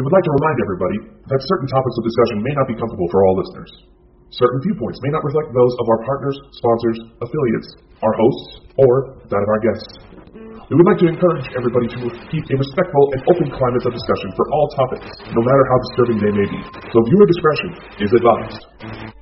we would like to remind everybody that certain topics of discussion may not be comfortable for all listeners. Certain viewpoints may not reflect those of our partners, sponsors, affiliates, our hosts, or that of our guests. We would like to encourage everybody to keep a respectful and open climate of discussion for all topics, no matter how disturbing they may be. So viewer discretion is advised.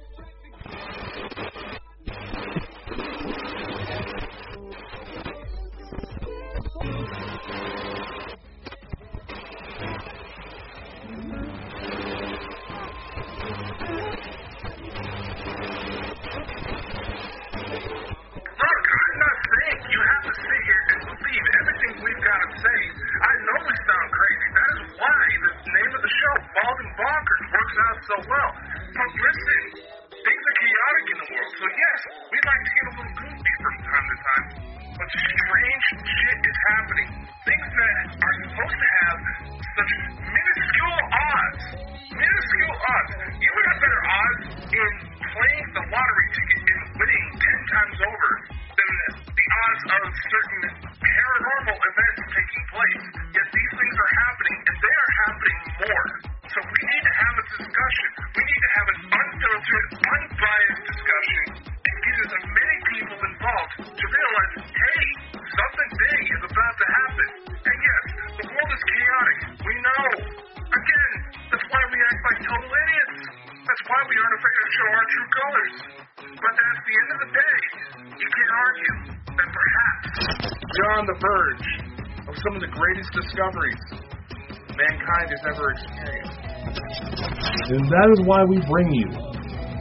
And that is why we bring you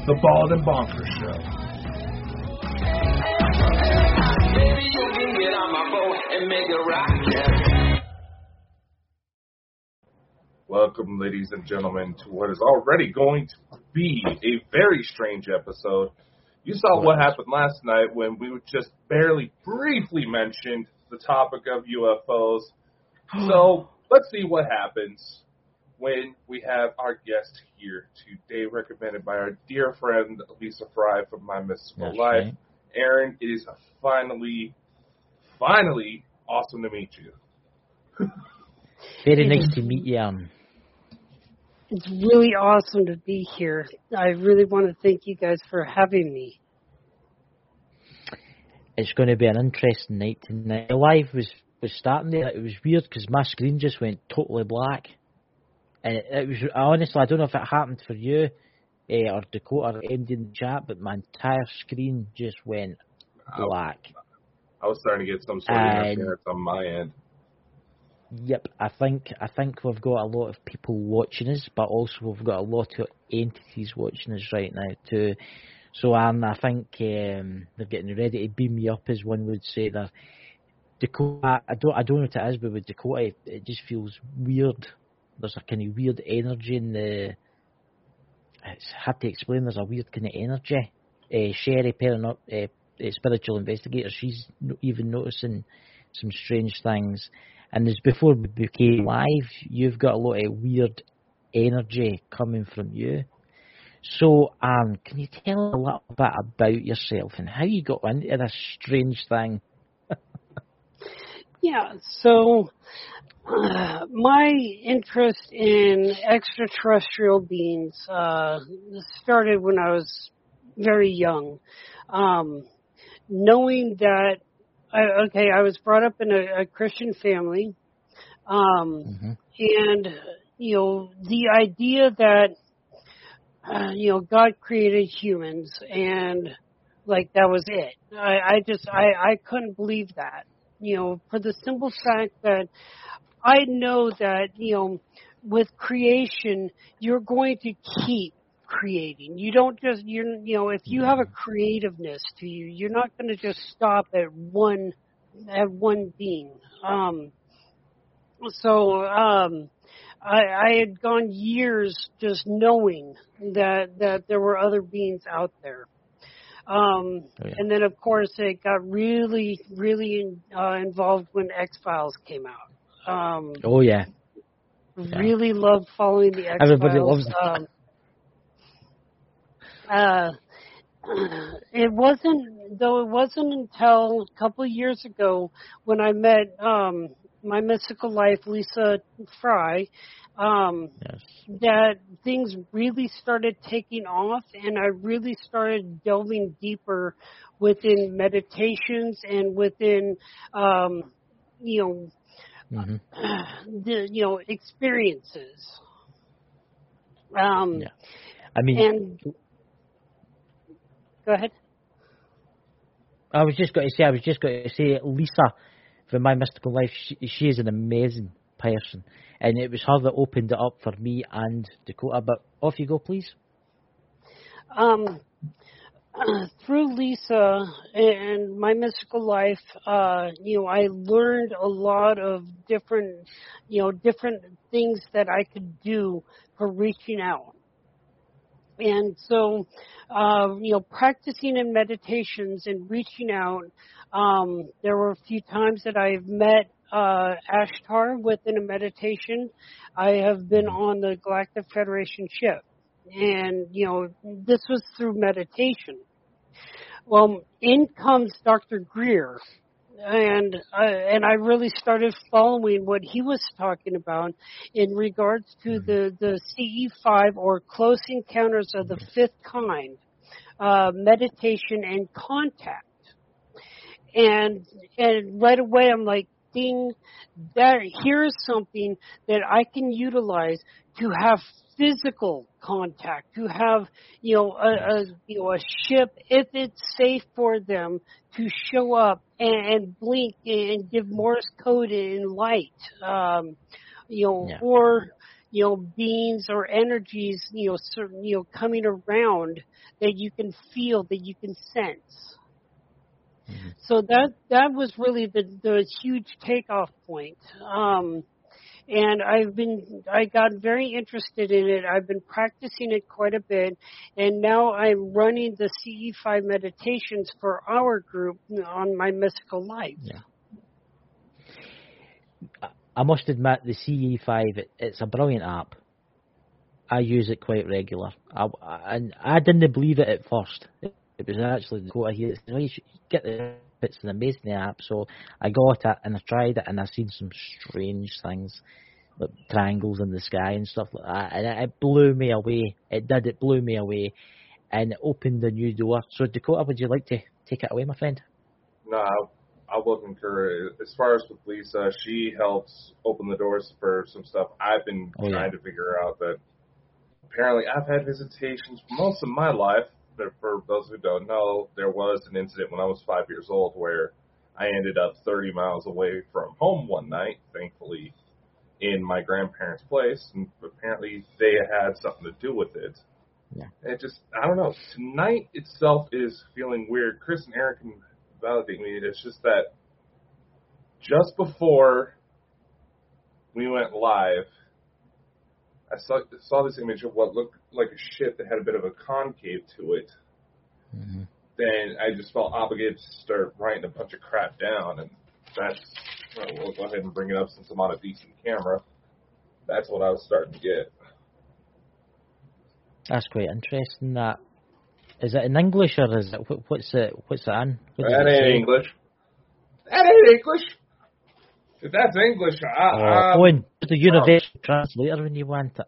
the Bald and Bonker Show. Welcome, ladies and gentlemen, to what is already going to be a very strange episode. You saw what happened last night when we just barely briefly mentioned the topic of UFOs. So let's see what happens when we have our guest here today, recommended by our dear friend Lisa Fry from My Mystical That's Life. Right. Aaron, it is finally, finally awesome to meet you. Very nice to meet you. It's really awesome to be here. I really want to thank you guys for having me. It's going to be an interesting night tonight. Live was was starting there. It was weird because my screen just went totally black. And it, it was honestly, I don't know if it happened for you uh, or Dakota or MD in the chat, but my entire screen just went black. I was starting to get some sort of interference on my end. Yep, I think I think we've got a lot of people watching us, but also we've got a lot of entities watching us right now too. So and I think um, they're getting ready to beam me up, as one would say. That Dakota, I don't I don't know what it is, but with Dakota, it, just feels weird there's a kind of weird energy in the. It's hard to explain. There's a weird kind of energy. Uh, Sherry, Perin- uh, spiritual investigator, she's even noticing some strange things. And as before we became live, you've got a lot of weird energy coming from you. So, um, can you tell a little bit about yourself and how you got into this strange thing? yeah, so uh, my interest in extraterrestrial beings uh, started when I was very young. Um, knowing that, I, okay, I was brought up in a, a Christian family, um, mm-hmm. and you know the idea that uh, you know God created humans and like that was it. I, I just I I couldn't believe that. You know, for the simple fact that I know that, you know, with creation, you're going to keep creating. You don't just, you're, you know, if you have a creativeness to you, you're not going to just stop at one, at one being. Um, so, um, I, I had gone years just knowing that, that there were other beings out there. Um, oh, yeah. And then, of course, it got really, really uh, involved when X Files came out. Um, oh yeah. Really yeah. love following the X Files. Everybody loves that. Um, uh, it wasn't though. It wasn't until a couple of years ago when I met um, my mystical life, Lisa Fry. Um, Yes. that things really started taking off, and I really started delving deeper within meditations and within, um, you know, hmm the you know experiences. Um, Yeah. I mean, and go ahead. I was just going to say, I was just going to say, Lisa, from My Mystical Life, she, she is an amazing person, and it was her that opened it up for me and Dakota. But off you go, please. Um, through Lisa and my mystical life, uh, you know, I learned a lot of different, you know, different things that I could do for reaching out. And so, uh, you know, practicing in meditations and reaching out, um, there were a few times that I've met uh, Ashtar within a meditation. I have been on the Galactic Federation ship and you know this was through meditation. Well, in comes Dr. Greer, and uh, and I really started following what he was talking about in regards to the the CE5 or Close Encounters of the Fifth Kind, uh, meditation and contact. And and right away I'm like, ding, that here's something that I can utilize to have physical contact, to have you know a, a you know a ship if it's safe for them to show up and, and blink and give Morse code in light, um, you know, Yeah. or you know beings or energies you know certain you know coming around that you can feel that you can sense. Mhm. So that that was really the the huge takeoff point. Um, and I've been I got very interested in it. I've been practicing it quite a bit, and now I'm running the CE5 meditations for our group on my mystical life. Yeah. I- must admit, the CE5, it, it's a brilliant app. I use it quite regular. I, I- and I didn't believe it at first. It, was actually the quote I hear. "Oh, You should get the it's an amazing app. So I got it and I tried it and I've seen some strange things, like triangles in the sky and stuff like that. And it, blew me away. It did. It blew me away, and it opened a new door. So Dakota, would you like to take it away, my friend? No, I, will concur. As far as with Lisa, she helps open the doors for some stuff I've been Oh, yeah. trying to figure out. That apparently I've had visitations for most of my life. But for those who don't know, there was an incident when I was five years old where I ended up 30 miles away from home one night, thankfully, in my grandparents' place, and apparently they had something to do with it. Yeah. It just, I don't know. Tonight itself is feeling weird. Chris and Eric can validate me. It's just that just before we went live, I saw saw this image of what looked like a ship that had a bit of a concave to it. Mm-hmm. Then I just felt obligated to start writing a bunch of crap down, and that's well, we'll go ahead and bring it up since I'm on a decent camera. That's what I was starting to get. That's quite interesting. That is it in English or is it what's it? What's it in? What That ain't? English. That ain't English. If that's English, I, Oh, I, Owen, put the universal translator when you want it.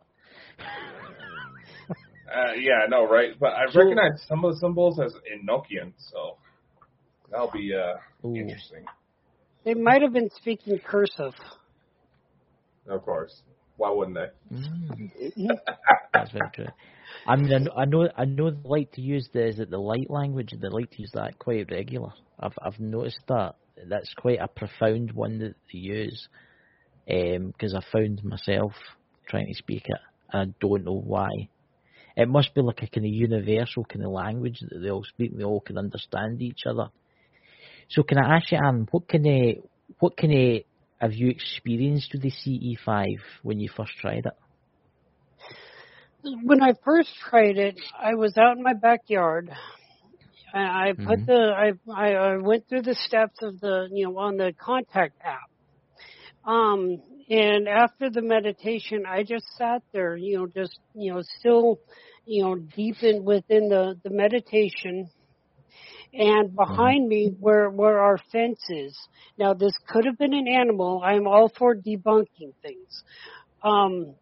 Uh, yeah, I know, right? But I So- recognize some of the symbols as Enochian, so that'll be uh, Ooh. interesting. They might have been speaking cursive. Of course. Why wouldn't they? Mm, that's very true. I mean, I know, I know, I know they like to use the is it the light language? They like to use that quite regular. I've I've noticed that. That's quite a profound one that they use. Um, because I found myself trying to speak it, and I don't know why. It must be like a kind of universal kind of language that they all speak. and They all can understand each other. So can I ask you, Anne, what can of what can of have you experienced with the CE5 when you first tried it? When I first tried it, I was out in my backyard. And I put Mhm. the I, I I went through the steps of the you know on the contact app. Um and after the meditation I just sat there, you know, just you know, still, you know, deep in within the, the meditation and behind me where where our fences. Now this could have been an animal. I'm all for debunking things. Um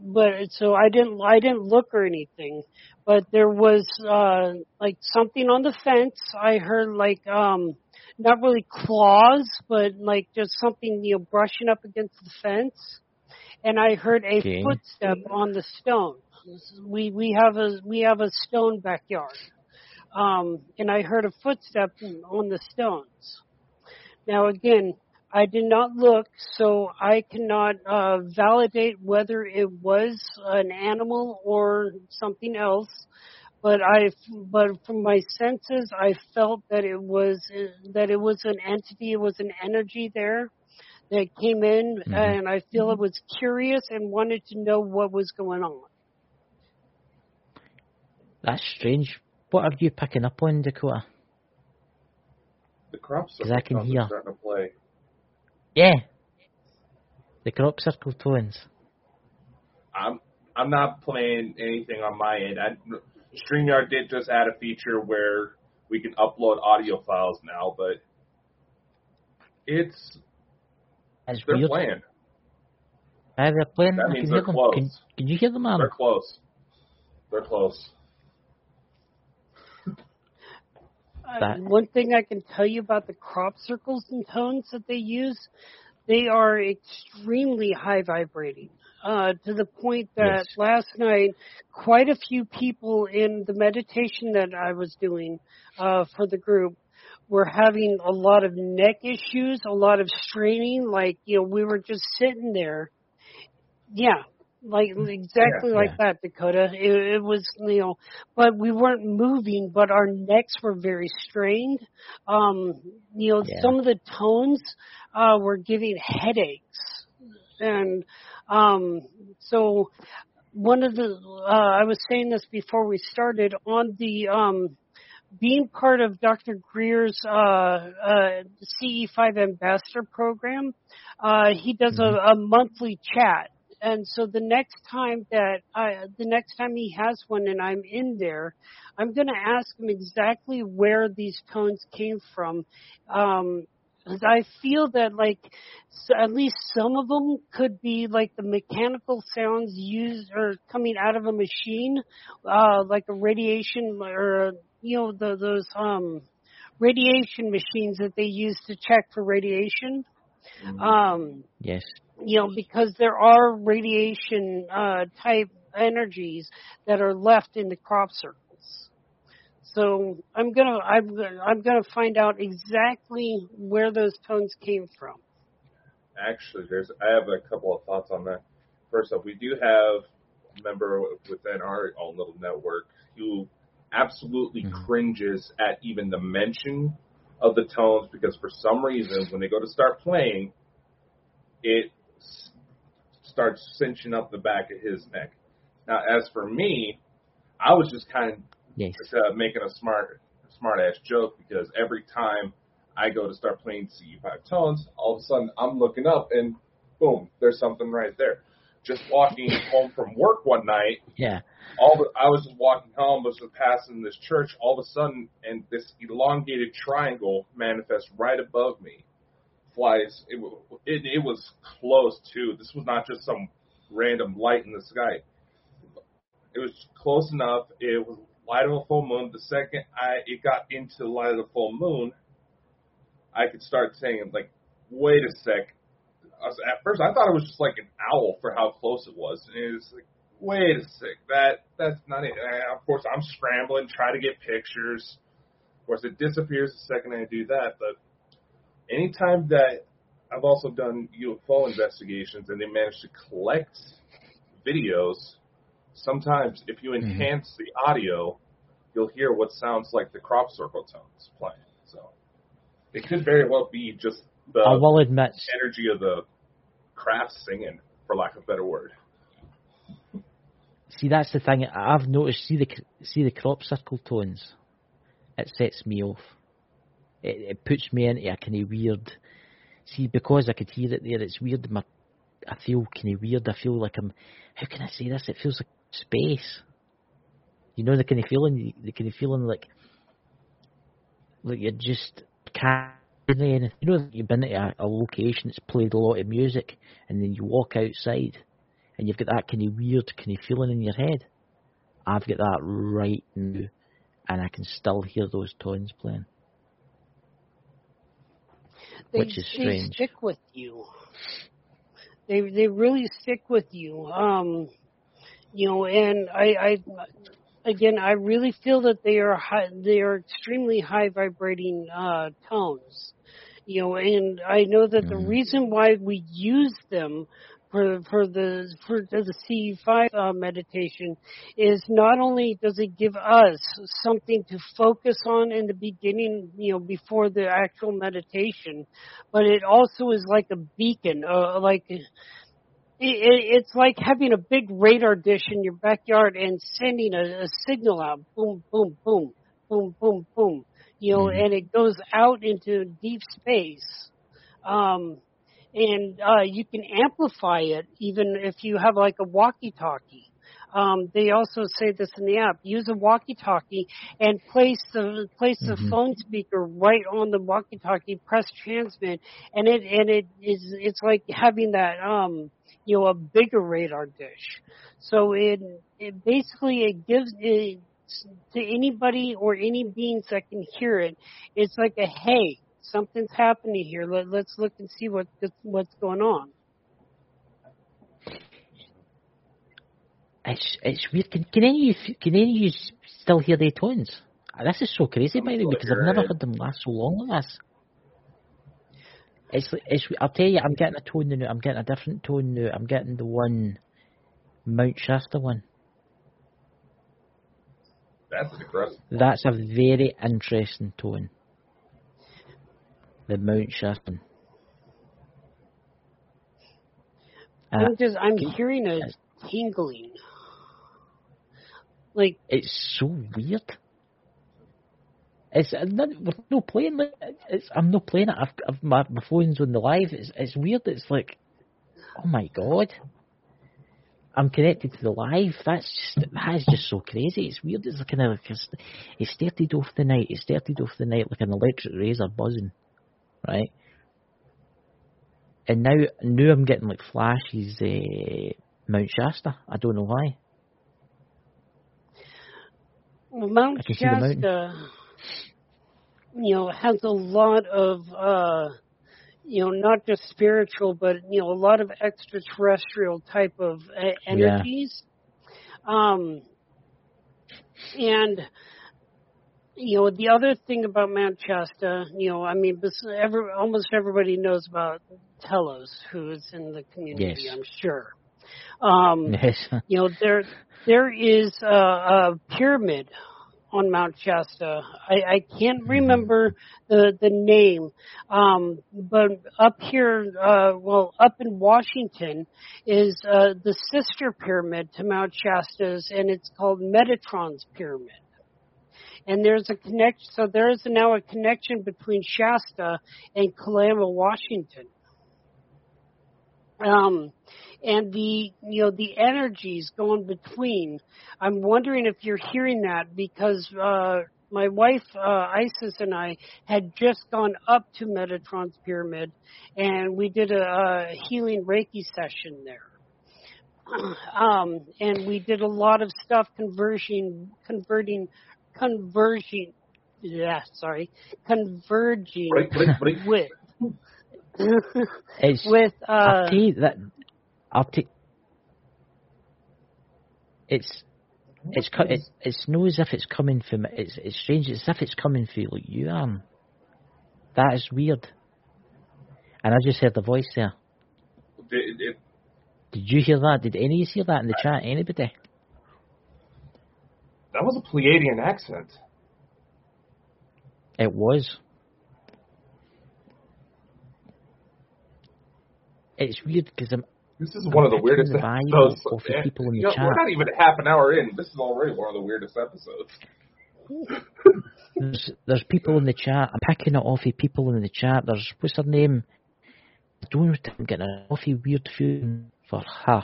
but so I didn't I didn't look or anything, but there was uh like something on the fence. I heard like um not really claws, but like just something you know brushing up against the fence, and I heard a Okay. footstep on the stone. We we have a we have a stone backyard, um, and I heard a footstep on the stones. Now again, I did not look, so I cannot uh, validate whether it was an animal or something else. But I, but from my senses, I felt that it was that it was an entity, it was an energy there that came in, Mhm. and I feel it was curious and wanted to know what was going on. That's strange. What are you picking up on, Dakota? The crop 'Cause circle I can hear. starting to play. Yeah. The crop circle tones. I'm I'm not playing anything on my end. I, StreamYard did just add a feature where we can upload audio files now, but it's It's they're weird. playing. Aye, they're playing. That means can they're close. Can, can you hear them, man? They're close. They're close. Uh, one thing I can tell you about the crop circles and tones that they use, they are extremely high vibrating. Uh, to the point that Yes. last night, quite a few people in the meditation that I was doing uh, for the group were having a lot of neck issues, a lot of straining. Like you know, we were just sitting there. Yeah, like exactly Yeah. like that, Dakota. It, it was you know, but we weren't moving, but our necks were very strained. Um, you know, Yeah. some of the tones uh, were giving headaches, and um, so one of the uh, I was saying this before we started on the um, being part of Dr. Greer's uh, uh, CE5 ambassador program. Uh, he does a, a monthly chat, and so the next time that I, the next time he has one, and I'm in there, I'm going to ask him exactly where these tones came from. Um, 'cause I feel that like s at least some of them could be like the mechanical sounds used or coming out of a machine, uh, like a radiation or you know the, those um radiation machines that they use to check for radiation. Um, Yes. You know, because there are radiation uh, type energies that are left in the crop circles. So I'm gonna I'm gonna I'm gonna find out exactly where those tones came from. Actually, there's I have a couple of thoughts on that. First off, we do have a member within our own little network who absolutely Mhm. cringes at even the mention of the tones because for some reason when they go to start playing, it s- starts cinching up the back of his neck. Now, as for me, I was just kind of Yes. just, uh, making a smart smart ass joke because every time I go to start playing CE5 tones, all of a sudden I'm looking up and boom, there's something right there. Just walking home from work one night, Yeah. all the, I was just walking home, was just passing this church, all of a sudden, and this elongated triangle manifests right above me. Flies. It, it, it was close too. This was not just some random light in the sky. It was close enough. It was light of a full moon. The second I it got into light of the full moon, I could start saying like, "Wait a sec." At first, I thought it was just like an owl for how close it was. And it was like, wait a sec, that that's not it. And of course, I'm scrambling, try to get pictures. Of course, it disappears the second I do that. But anytime that I've also done UFO investigations and they manage to collect videos, sometimes if you Mhm. enhance the audio, you'll hear what sounds like the crop circle tones playing. So it could very well be just the I will admit, energy of the craft singing, for lack of a better word. see that's the thing. I've noticed. See the see the crop circle tones. It sets me off. It, it puts me into a kind of weird. See, because I could hear it there, it's weird. My, I feel kind of weird. I feel like I'm. How can I say this? It feels like space. You know the kind of feeling. The kind of feeling like. Like you're just can't. anything. You know, you've been at a, a location that's played a lot of music, and then you walk outside, and you've got that kind of weird kind of feeling in your head. I've got that right now, and I can still hear those tones playing, They, which is they stick with you. They they really stick with you. Um, you know, and I, I again, I really feel that they are high, they are extremely high vibrating uh, tones. You know, and I know that the Mhm. reason why we use them for for the for the C5 uh, meditation is not only does it give us something to focus on in the beginning, you know, before the actual meditation, but it also is like a beacon, uh, like it, it, it's like having a big radar dish in your backyard and sending a, a signal out, boom, boom, boom, boom, boom, boom, you know, Mhm. and it goes out into deep space. Um, and uh, you can amplify it even if you have like a walkie-talkie. Um, they also say this in the app: use a walkie-talkie and place the place the Mhm. phone speaker right on the walkie-talkie. Press transmit, and it and it is it's like having that um, you know a bigger radar dish. So it it basically it gives it to anybody or any beings that can hear it. It's like a hey, something's happening here. Let, let's look and see what what's going on. It's it's weird. Can, can any of you can any of you still hear the tones? Uh, This is so crazy, I'm by the way, because I've never heard them last so long like this. It's it's. I'll tell you, I'm getting a tone now. I'm getting a different tone now. I'm getting the one Mount Shasta one. That's aggressive. That's a very interesting tone. The Mount Shasta. Uh, I'm just I'm hearing a tingling. Like it's so weird. It's uh, not, we're no playing. it. It's I'm not playing it. I've, I've my my phone's on the live. It's it's weird. It's like, oh my god. I'm connected to the live. That's just that is just so crazy. It's weird. It's kind of like it started off the night. It started off the night like an electric razor buzzing, right? And now now I'm getting like flashes. Uh, Mount Shasta. I don't know why. Mount I can see the mountain. Shasta, you know, has a lot of, uh, you know, not just spiritual, but you know, a lot of extraterrestrial type of uh, energies. Um, and you know, the other thing about Mount Shasta, you know, I mean, every, almost everybody knows about Telos, who is in the community, Yes. I'm sure. Um, Yes. you know there there is a, a pyramid on Mount Shasta. I, I can't remember the the name, um, but up here, uh, well, up in Washington, is uh, the sister pyramid to Mount Shasta's, and it's called Metatron's pyramid. And there's a connection. So there is now a connection between Shasta and Kalama, Washington. Um, and the you know the energies going between. I'm wondering if you're hearing that because uh, my wife uh, Isis and I had just gone up to Metatron's pyramid, and we did a, a healing Reiki session there. Um, and we did a lot of stuff conversion, converting, converging. Yeah, sorry, converging Break, break, break. with It's with uh, I'll tell you that. I'll take. It's it's it, it's no as if it's coming from it's it's strange. It's as if it's coming from like you Aaron. That is weird. And I just heard the voice there. It, it, Did you hear that? Did any of you hear that in the chat? Anybody? That was a Pleiadian accent. It was. It's weird because I'm This is one of the weirdest the episodes. people in the you know, chat. We're not even half an hour in. This is already one of the weirdest episodes. there's there's people in the chat. I'm picking it off of people in the chat. There's what's her name? I don't I'm getting an awfully weird feeling for her.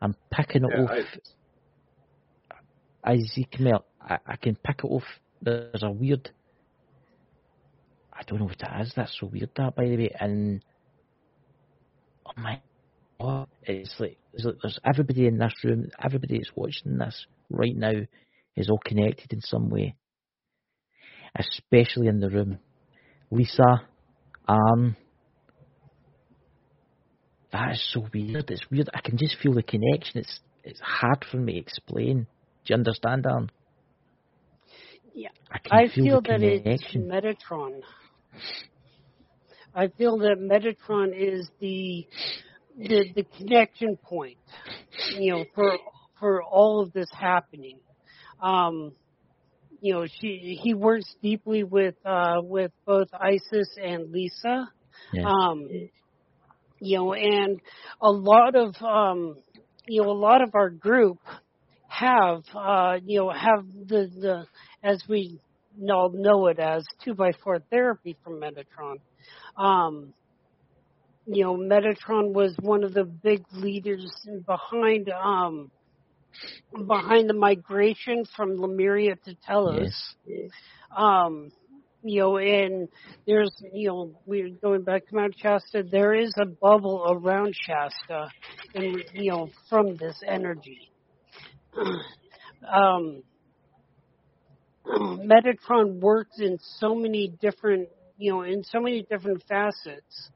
I'm picking it Yeah, off I, Ezekiel. I, I can pick it off. There's a weird. I don't know what that is. That's so weird. That by the way, and oh my oh, it's like, it's like there's everybody in this room, everybody that's watching this right now is all connected in some way. Especially in the room. Lisa, Anne. That is so weird. It's weird. I can just feel the connection. It's it's hard for me to explain. Do you understand, Anne? Yeah. I, I feel, feel that it's. Metatron. I feel that Metatron is the the the connection point, you know, for for all of this happening. Um, you know, she he works deeply with uh with both Isis and Lisa. Yeah. Um, you know, and a lot of um, you know, a lot of our group have uh, you know have the the as we all know it as two by four therapy from Metatron. Um, you know, Metatron was one of the big leaders behind um, behind the migration from Lemuria to Telos. Yes. Um, you know, and there's, you know, we're going back to Mount Shasta. There is a bubble around Shasta, and you know, from this energy. um, Metatron works in so many different, you know, in so many different facets.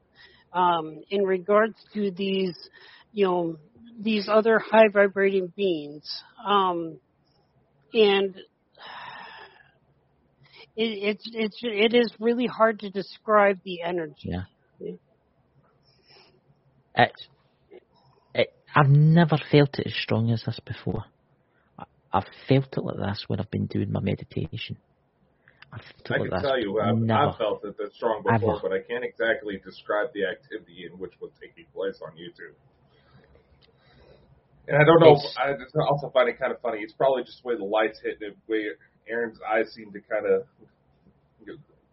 Um, in regards to these, you know, these other high vibrating beings, um, and it, it's it's it is really hard to describe the energy. Yeah. It's, it, I've never felt it as strong as this before. I, I've felt it like this when I've been doing my meditation. I've felt I can like tell you, I've, never. I've felt it that strong before, Ever. but I can't exactly describe the activity in which was taking place on YouTube. And I don't know. It's- I just also find it kind of funny. It's probably just the way the lights hit and the way Aaron's eyes seem to kind of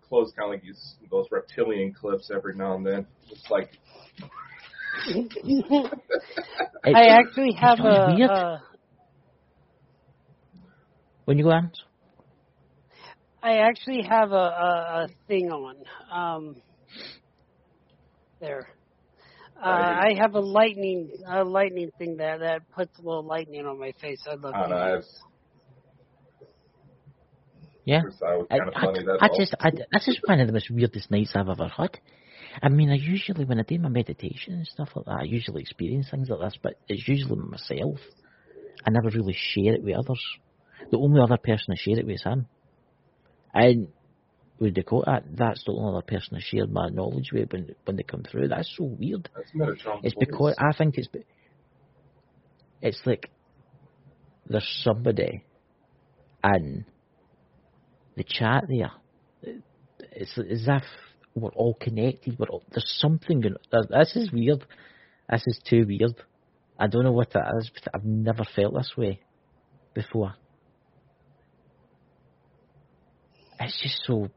close, kind of like these, those reptilian clips every now and then. It's like I actually have a, a when you go on, I actually have a, a, a thing on. Um, there. Uh, I have a lightning a lightning thing that that puts a little lightning on my face. I love I don't know. it. Yeah. I, kind I, I just, I, this is one of the most weirdest nights I've ever had. I mean, I usually, when I do my meditation and stuff like that, I usually experience things like this, but it's usually myself. I never really share it with others. The only other person I share it with is him. And with Dakota, that's the only other person I shared my knowledge with when, when they come through. That's so weird. That's It's because I think it's it's like there's somebody in the chat there. It's as if we're all connected. We're all, there's something going. This is weird. This is too weird. I don't know what it is, but I've never felt this way before. It's just so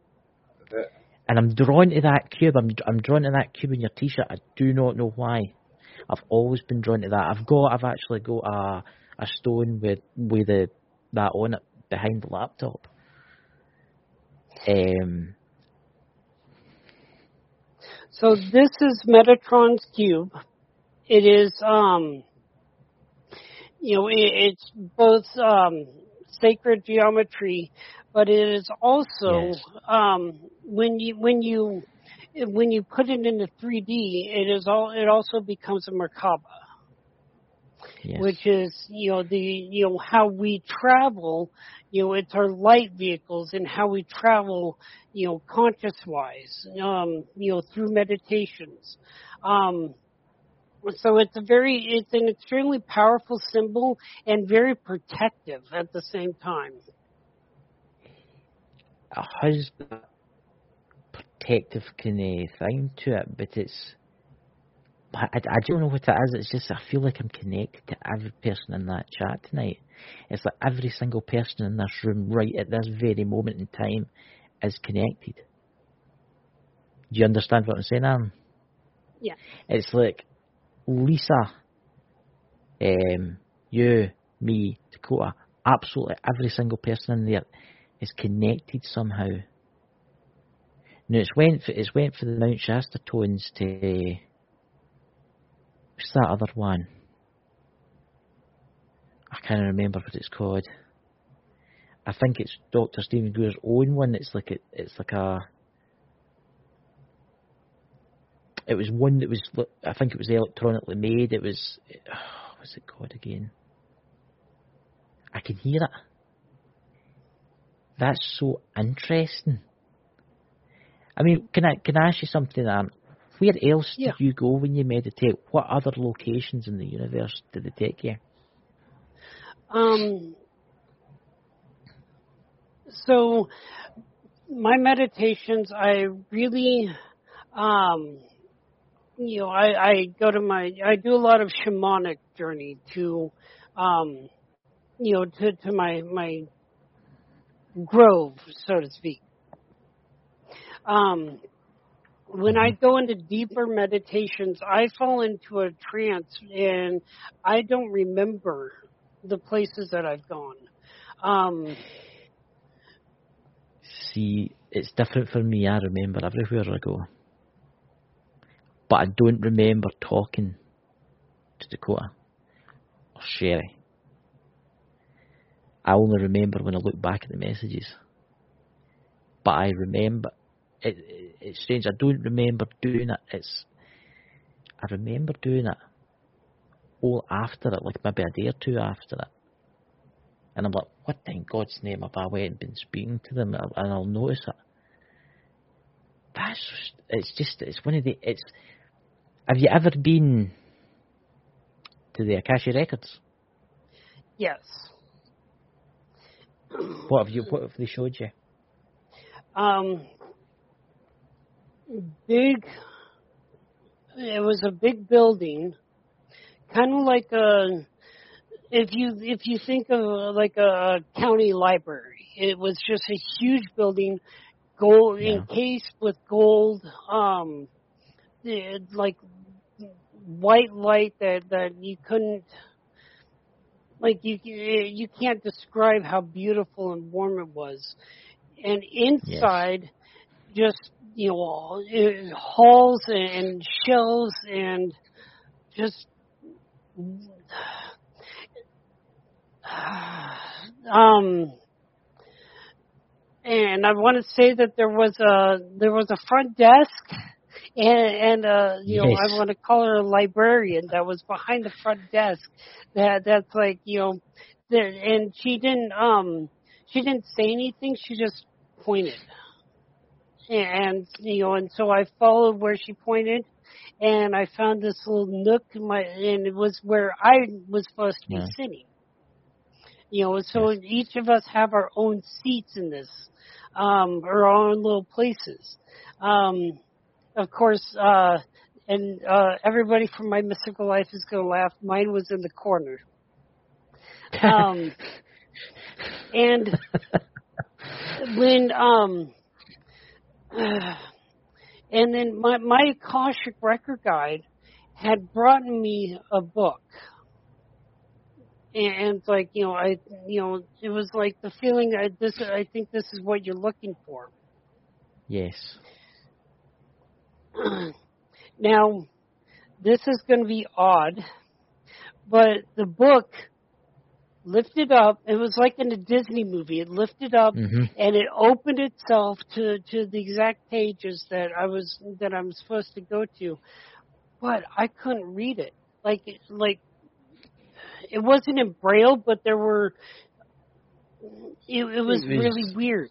and I'm drawn to that cube. I'm I'm drawn to that cube in your T-shirt. I do not know why. I've always been drawn to that. I've got I've actually got a a stone with with the that on it behind the laptop. Um, So this is Metatron's cube. It is, um, you know, it, it's both um, sacred geometry, but it is also Yes. um, when you when you when you put it into 3D, it is all it also becomes a Merkaba. yes. which is you know the you know how we travel you know it's our light vehicles and how we travel you know conscious wise um you know through meditations um so it's a very it's an extremely powerful symbol and very protective at the same time has that protective kind of thing to it, but it's. I, I I don't know what it is. It's just I feel like I'm connected to every person in that chat tonight. It's like every single person in this room, right at this very moment in time, is connected. Do you understand what I'm saying, Aaron? Yeah. It's like Lisa, um, you, me, Dakota, absolutely every single person in there is connected somehow. Now it's went for, it's went for the Mount Shasta tones to What's that other one? I can't remember what it's called. I think it's Doctor Stephen Greer's own one. It's like a, it's like a. It was one that was. I think it was electronically made. It was. Oh, what's it called again? I can hear it. That's so interesting. I mean, can I can I ask you something, Anne? Where else yeah. did you go when you meditate? What other locations in the universe did it take you? Um. So, my meditations, I really, um, you know, I, I go to my, I do a lot of shamanic journey to, um, you know, to, to my, my grove, so to speak. Um, when I go into deeper meditations, I fall into a trance and I don't remember the places that I've gone. Um, See, it's different for me. I remember everywhere I go. But I don't remember talking to Dakota or Sherry. I only remember when I look back at the messages. But I remember it, it, it's strange. I don't remember doing it. It's I remember doing it all after it, like maybe a day or two after it. And I'm like, what in God's name have I went and been speaking to them? And I'll notice it. That's it's just it's one of the it's. Have you ever been to the Akasha Records? yes. What have you? What have they showed you? Um, big. It was a big building, kind of like a. If you if you think of like a county library, it was just a huge building, gold Yeah. encased with gold, um, like white light that that you couldn't like you you can't describe how beautiful and warm it was. And inside just you know eh, halls and shelves and just um and I want to say that there was a there was a front desk and and uh you know Yes. I want to call her a librarian that was behind the front desk. That that's like you know there and she didn't um she didn't say anything she just pointed. And you know and so I followed where she pointed and I found this little nook in my and it was where I was supposed to be Yeah. sitting. You know so each of us have our own seats in this um or our own little places. Um of course uh and uh everybody from my mystical life is going to laugh. Mine was in the corner. Um and when um and then my my akashic record guide had brought me a book. And, and like you know i you know it was like the feeling i this i think this is what you're looking for. Yes. now this is going to be odd but the book lifted up it was like in a disney movie it lifted up hmm and it opened itself to to the exact pages that I was that I'm supposed to go to, but I couldn't read it. Like like it wasn't in braille, but there were. It, it was It was- really weird.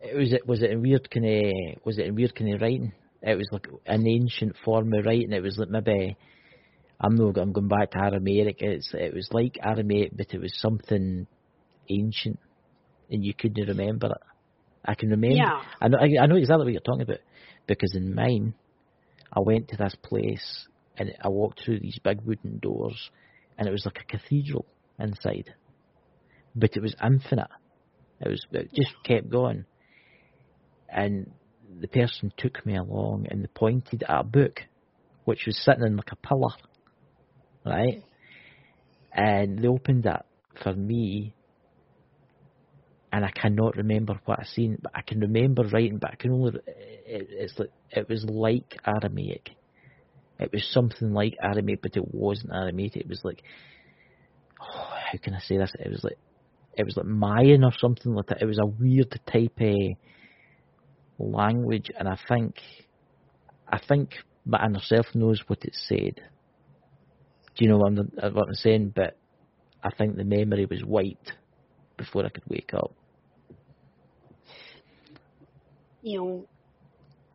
It was it was it in weird kind of was it in weird kind of writing? It was like an ancient form of writing. It was like maybe I'm not I'm going back to Aramaic. It's it was like Aramaic, but it was something ancient, and you couldn't remember it. I can remember. Yeah. I know I, I know exactly what you're talking about because in mine, I went to this place and I walked through these big wooden doors, and it was like a cathedral inside, but it was infinite. It was it just kept going, and the person took me along and they pointed at a book, which was sitting in like a pillar, right? And they opened it for me, and I cannot remember what I seen, but I can remember writing, but I can only it, it's like it was like Aramaic, It was something like Aramaic, but it wasn't Aramaic. It was like, oh, how can I say this? It was like, it was like Mayan or something like that. It was a weird type of language, and I think, I think Anne herself knows what it said. Do you know what I'm, what I'm saying? But I think the memory was wiped before I could wake up. You know,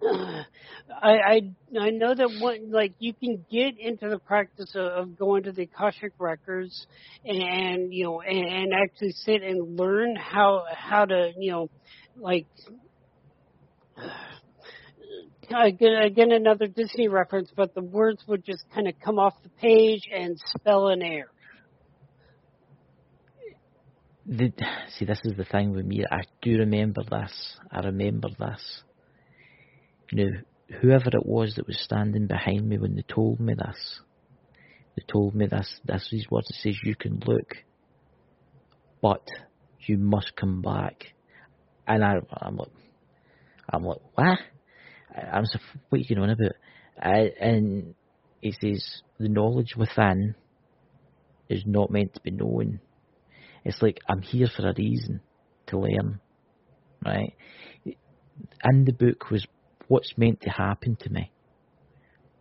I I I know that one like you can get into the practice of, of going to the Akashic records and, and you know and, and actually sit and learn how how to you know like again again another Disney reference, but the words would just kind of come off the page and spell an air. The, see, this is the thing with me. I do remember this. I remember this know, whoever it was that was standing behind me when they told me this, they told me this, this is what it says, you can look, but you must come back. And I, I'm like, I'm like, what? I'm so, what are you going on about? I, and he says, the knowledge within is not meant to be known. It's like, I'm here for a reason, to learn, right? And the book was what's meant to happen to me,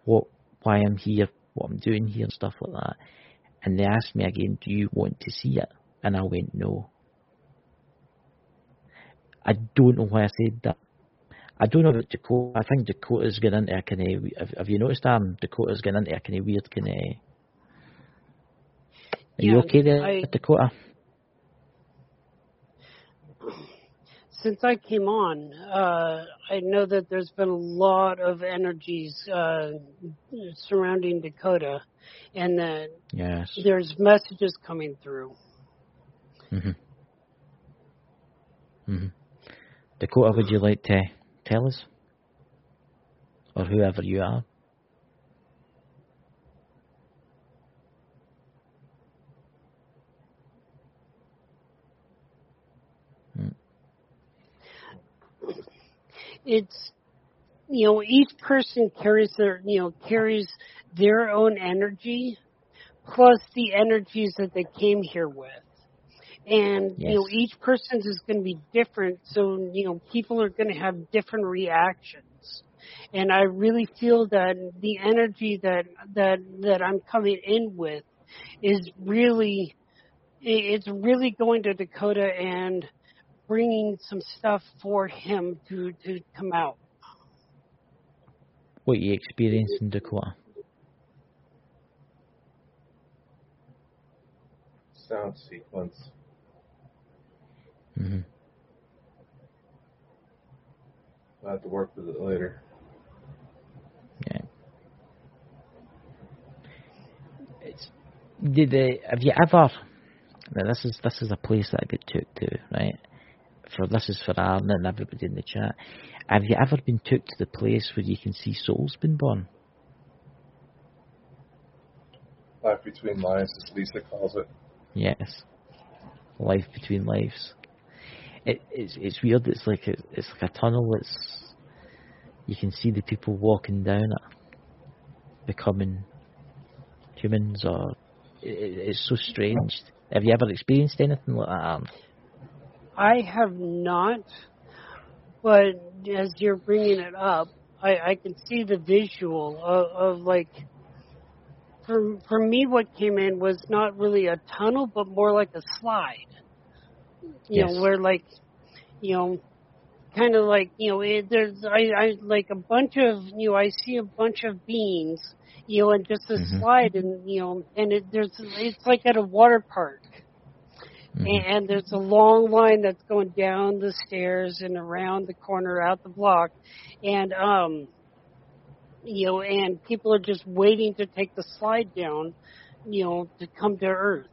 what, why I'm here, what I'm doing here, and stuff like that. And they asked me again, do you want to see it? And I went, no. I don't know why I said that. I don't know about Dakota. I think Dakota's getting into a kind of. Have, have you noticed, um, Dakota's getting into a kind of weird kind of. Are yeah, you okay there, I, Dakota? since I came on, uh, I know that there's been a lot of energies uh, surrounding Dakota, and that yes. there's messages coming through. Mhm. Mhm. Dakota, would you like to tell us, or whoever you are? Hmm. it's you know each person carries their you know carries their own energy plus the energies that they came here with and yes. you know each person's is going to be different so you know people are going to have different reactions and i really feel that the energy that that that i'm coming in with is really it's really going to dakota and bringing some stuff for him to to come out. What you experienced in Dakota? Sound sequence. Mm-hmm. I'll have to work with it later. Yeah. It's, did they, have you ever? Now this is this is a place that I get took to, right? for this is for Arna and everybody in the chat. Have you ever been took to the place where you can see souls been born? Life between lives, as Lisa calls it. Yes, life between lives. It, it's it's weird. It's like a, it's like a tunnel. It's you can see the people walking down it, becoming humans, or it, it's so strange. Have you ever experienced anything like that? I have not, but as you're bringing it up, I, I can see the visual of, of like. For for me, what came in was not really a tunnel, but more like a slide. You yes. know, where like, you know, kind of like you know, it, there's I I like a bunch of you know I see a bunch of beings, you know, and just a Mhm. slide, and you know, and it, there's it's like at a water park. Mhm. And there's a long line that's going down the stairs and around the corner, out the block, and um, you know, and people are just waiting to take the slide down, you know, to come to Earth.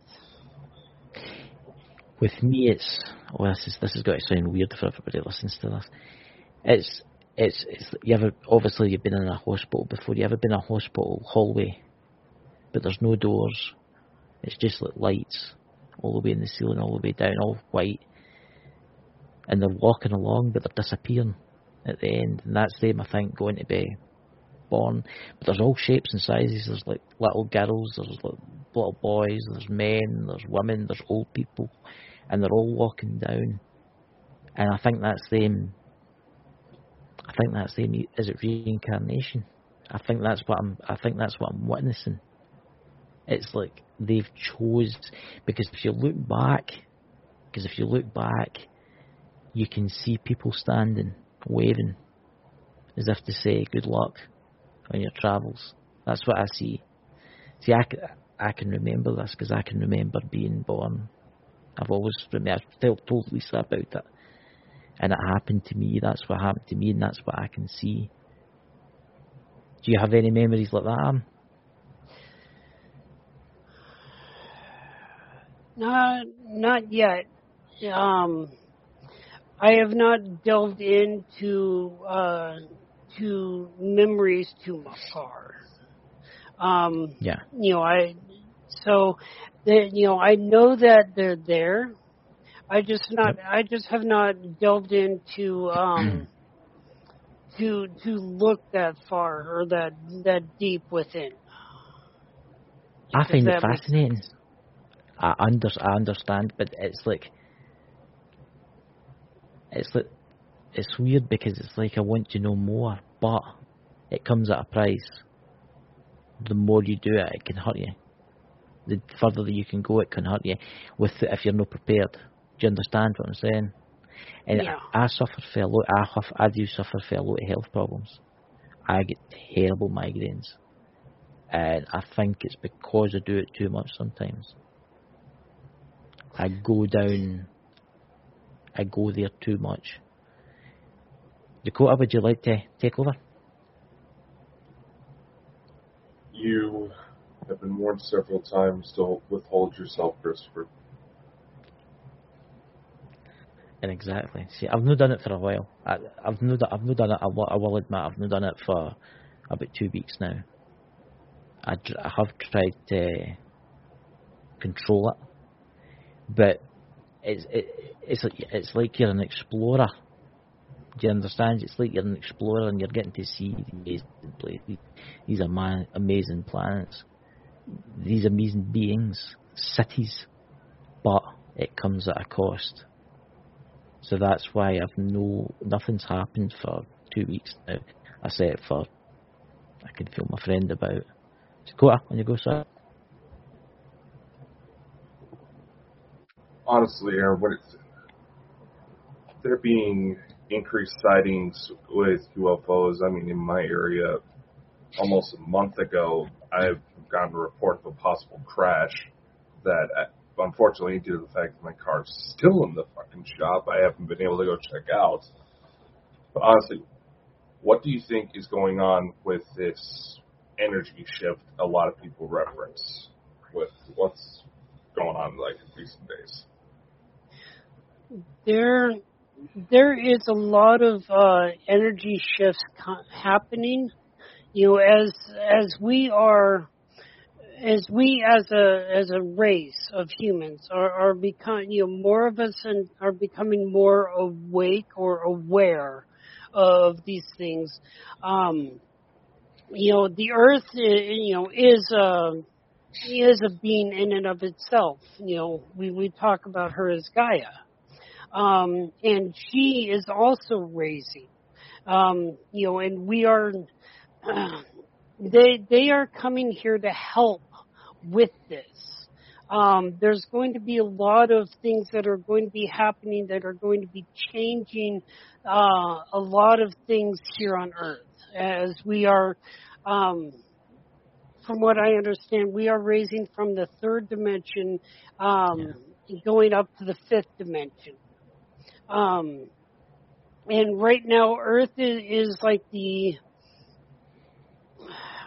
With me, it's oh, this is this is going to sound weird for everybody that listens to this. It's it's it's you ever obviously you've been in a hospital before. You ever been in a hospital hallway, but there's no doors. It's just like lights all the way in the ceiling, all the way down, all white. And they're walking along, but they're disappearing at the end. And that's them, I think, going to be born, but there's all shapes and sizes. There's like little girls, there's like little boys, there's men, there's women, there's old people, and they're all walking down. And I think that's them. I think that's them. Is it reincarnation? I think that's what I'm. I think that's what I'm witnessing. It's like they've chose because if you look back, because if you look back, you can see people standing, waving, as if to say good luck on your travels. That's what I see. See, I, I can remember this because I can remember being born. I've always I've told Lisa about it, and it happened to me. That's what happened to me, and that's what I can see. Do you have any memories like that? Am? Not, not yet. Um, I have not delved into uh, to memories too far. Um, yeah. You know, I so that you know I know that they're there. I just not. I just have not delved into um, to to look that far or that that deep within. I find it fascinating. I under I understand, but it's like it's like it's weird because it's like I want to know more, but it comes at a price. The more you do it, it can hurt you. The further that you can go, it can hurt you. With if you're not prepared, do you understand what I'm saying? And yeah. I, I suffer for a lot. I, have, I do suffer for a lot of health problems. I get terrible migraines, and I think it's because I do it too much sometimes. I go down, I go there too much. Dakota, would you like to take over? You have been warned several times to withhold yourself, Christopher. And exactly. See, I've not done it for a while. I, have not, I've not done it. I, I will admit, I've not done it for about two weeks now. I, I have tried to control it, but it's it, it's like it's like you're an explorer. Do you understand? It's like you're an explorer and you're getting to see these these ama- amazing planets, these amazing beings, cities, but it comes at a cost. So that's why I've no nothing's happened for two weeks now. I say it for I can feel my friend about. Dakota, on you go, sir. honestly, Aaron, what it's there being increased sightings with UFOs. I mean, in my area, almost a month ago, I've gotten a report of a possible crash that, uh, unfortunately, due to the fact that my car's still in the fucking shop, I haven't been able to go check out. But honestly, what do you think is going on with this energy shift a lot of people reference with what's going on like in recent days? there there is a lot of uh, energy shifts co- happening. You know, as as we are, as we as a as a race of humans are are becoming, you know, more of us and are becoming more awake or aware of these things. Um, you know, the Earth, you know, is a is a being in and of itself. You know, we we talk about her as Gaia um, and she is also raising. Um, you know, and we are, they they are coming here to help with this. Um, there's going to be a lot of things that are going to be happening that are going to be changing uh, a lot of things here on Earth as we are. Um, from what I understand, we are raising from the third dimension, um, yeah. going up to the fifth dimension. Um, and right now, Earth is, is like the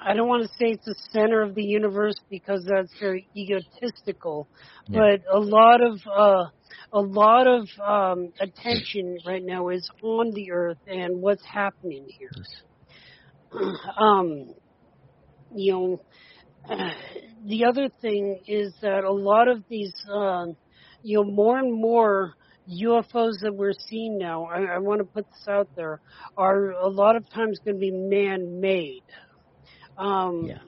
I don't want to say it's the center of the universe because that's very egotistical, yeah. but a lot of uh, a lot of um, attention right now is on the Earth and what's happening here. Um, you know, uh, the other thing is that a lot of these, uh, you know, more and more UFOs that we're seeing now, I, I want to put this out there, are a lot of times going to be man made. Um, Yeah.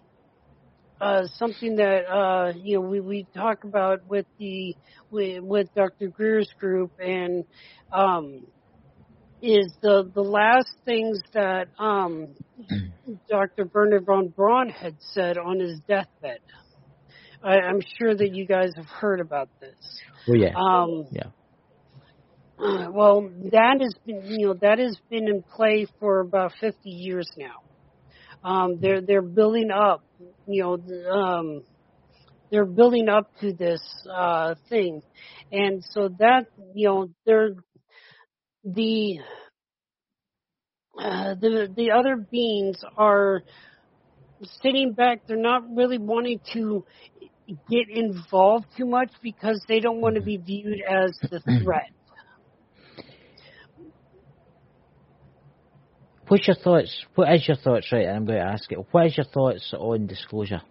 uh, something that uh, you know we, we talk about with the with, with Dr. Greer's group and um, is the the last things that um, Dr. Bernard von Braun had said on his deathbed. I, I'm sure that you guys have heard about this. Well, yeah. Um, Yeah. uh, Well, that has been, you know, that has been in play for about 50 years now. Um, they're they're building up, you know, um, they're building up to this uh, thing, and so that you know, they're the uh, the the other beings are sitting back. They're not really wanting to get involved too much because they don't want to be viewed as the threat. What's your thoughts? What is your thoughts? Right, and I'm going to ask it. What is your thoughts on disclosure?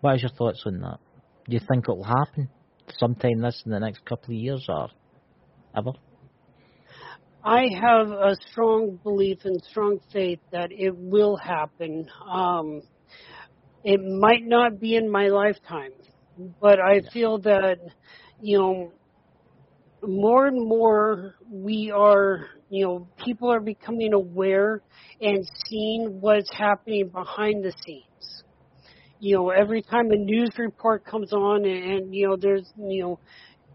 What is your thoughts on that? Do you think it will happen sometime this in the next couple of years or ever? I have a strong belief and strong faith that it will happen. Um, it might not be in my lifetime, but I feel that, you know, more and more we are, you know, people are becoming aware and seeing what's happening behind the scenes. You know, every time a news report comes on and, and you know, there's, you know,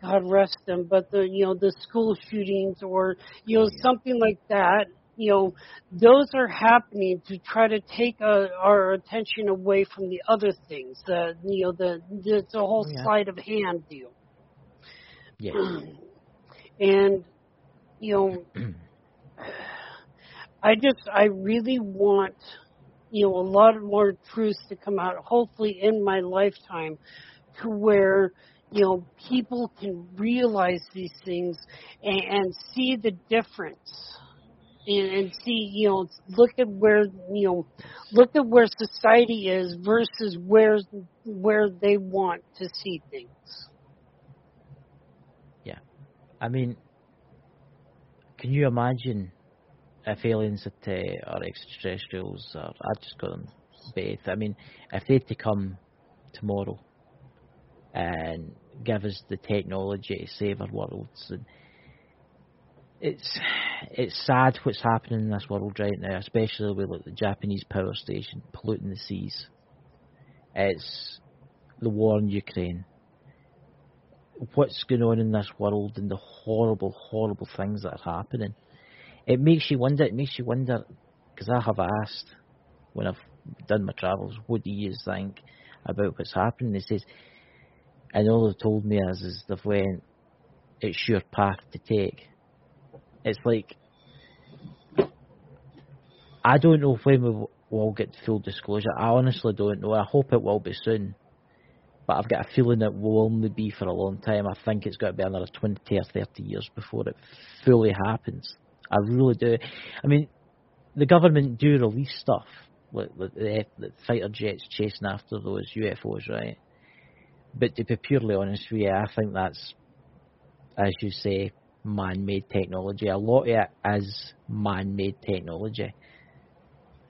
God rest them, but the you know the school shootings or you know something like that, you know, those are happening to try to take uh, our attention away from the other things. The you know the the, the whole Yeah. sleight of hand deal, Yes. and you know, I just I really want you know a lot more truths to come out. Hopefully in my lifetime, to where you know people can realize these things and, and see the difference and, and see you know look at where you know look at where society is versus where where they want to see things I mean, can you imagine if aliens that, uh, or extraterrestrials, or I just call them both, I mean, if they had to come tomorrow and give us the technology to save our worlds, it's it's sad what's happening in this world right now, especially with like the Japanese power station polluting the seas. It's the war in Ukraine what's going on in this world and the horrible, horrible things that are happening. It makes you wonder. It makes you wonder because I have asked when I've done my travels, what do you think about what's happening? They says, and all they've told me is, is they've went, it's your path to take. It's like I don't know when we will get full disclosure. I honestly don't know. I hope it will be soon but I've got a feeling it will only be for a long time. I think it's got to be another 20 or 30 years before it fully happens. I really do. I mean, the government do release stuff, like, the fighter jets chasing after those UFOs, right? But to be purely honest with you, I think that's, as you say, man-made technology. A lot of it is man-made technology.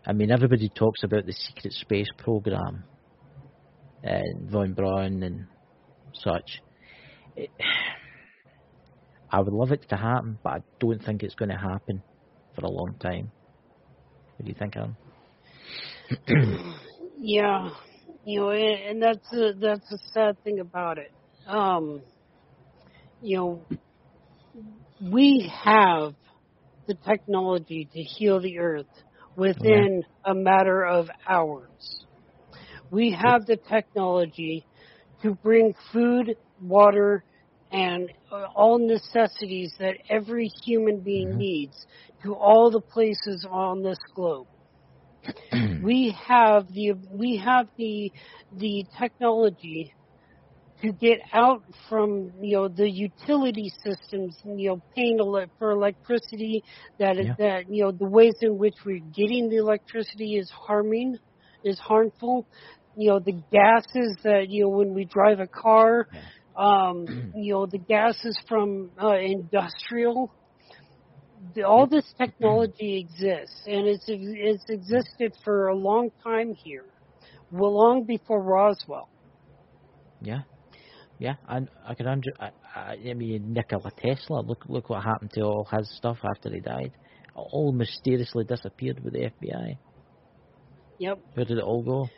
I mean, everybody talks about the secret space program and Von Braun and such. It, I would love it to happen, but I don't think it's going to happen for a long time. What do you think, Alan? yeah you know and, that's a, that's a sad thing about it um you know we have the technology to heal the earth within a matter of hours we have the technology to bring food water, and all necessities that every human being Mhm. needs to all the places on this globe. we have the we have the the technology to get out from you know the utility systems you know paying for electricity that Yeah. that you know the ways in which we're getting the electricity is harming is harmful you know the gases that you know when we drive a car um you know the gases from uh, industrial the, all this technology exists and it's it's existed for a long time here well, long before Roswell. Yeah, yeah, and I can under. I, I, I mean, Nikola Tesla. Look, look what happened to all his stuff after he died. All mysteriously disappeared with the FBI. Yep. Where did it all go?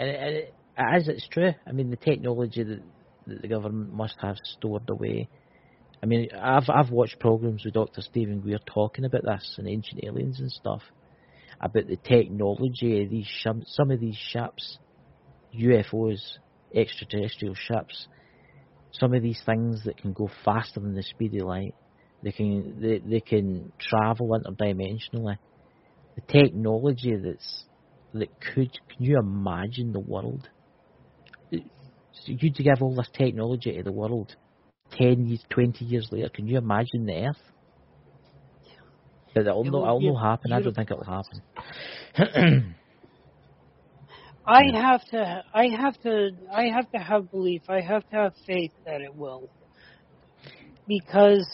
And, and it, as it's true, I mean, the technology that, that the government must have stored away. I mean, I've I've watched programs with Dr. Stephen Greer talking about this and ancient aliens and stuff, about the technology of these sh- some of these ships, UFOs, extraterrestrial ships, some of these things that can go faster than the speed of light. They can they, they can travel interdimensionally. The technology that's that could can you imagine the world? You to give all this technology to the world, ten years, twenty years later, can you imagine the Earth? But it'll, It not, it'll not happen. I don't think it'll happen. I have to, I have to, I have to have belief. I have to have faith that it will, because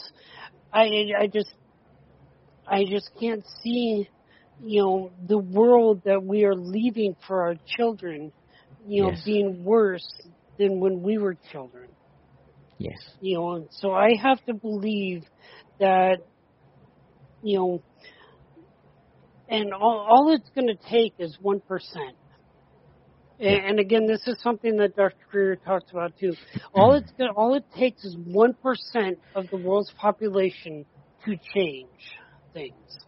I, I just, I just can't see, you know, the world that we are leaving for our children, you know, Yes. being worse than when we were children. yes. You know, so I have to believe that, you know, and all, all it's going to take is one percent. And, and again, this is something that Dr. Greer talks about too. All mm-hmm. it's gonna, all it takes is one percent of the world's population to change things.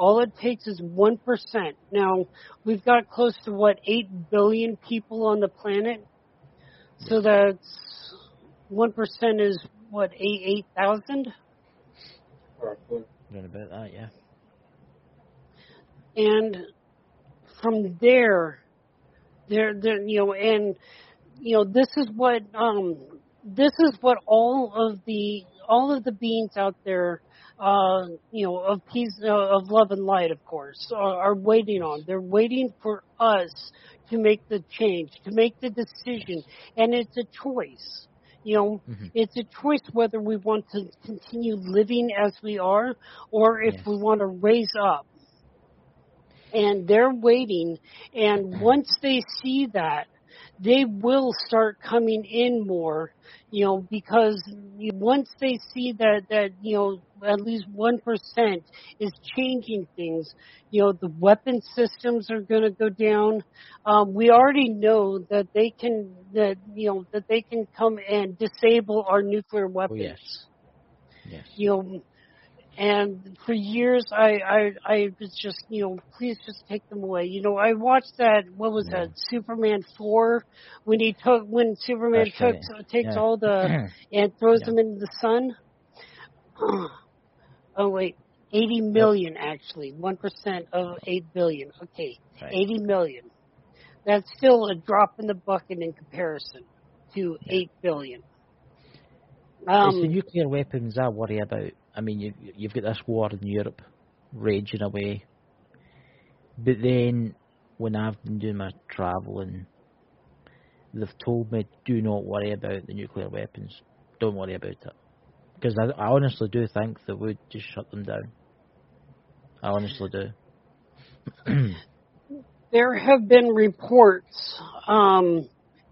All it takes is one percent. Now we've got close to what eight billion people on the planet, so that's one percent is what eight eight thousand. Roughly. Right about that, yeah. and from there, there, there, you know, and you know, this is what, um, this is what all of the, all of the beings out there, uh, you know, of peace, uh, of love and light, of course, are, are waiting on. They're waiting for us to make the change, to make the decision, and it's a choice. You know, Mhm. it's a choice whether we want to continue living as we are or if Yes. we want to raise up and they're waiting and once they see that they will start coming in more you know because once they see that that you know at least 1% is changing things you know the weapon systems are going to go down um, we already know that they can that you know that they can come and disable our nuclear Oh weapons yes. Yes. you know, and for years I, I, I was just, you know, please just take them away. You know, I watched that, what was Yeah. that, Superman 4, when he took, when Superman took, takes Yeah. all the, and throws Yeah. them into the sun. oh wait, 80 million actually, 1% of 8 billion. Okay, Right. 80 million. That's still a drop in the bucket in comparison to 8 billion. it's the Um, nuclear weapons I worry about. I mean, you, you've got this war in Europe raging away. But then, when I've been doing my travelling, they've told me, do not worry about the nuclear weapons. Don't worry about it. Because I, I honestly do think they would just shut them down. I honestly do. there have been reports, um,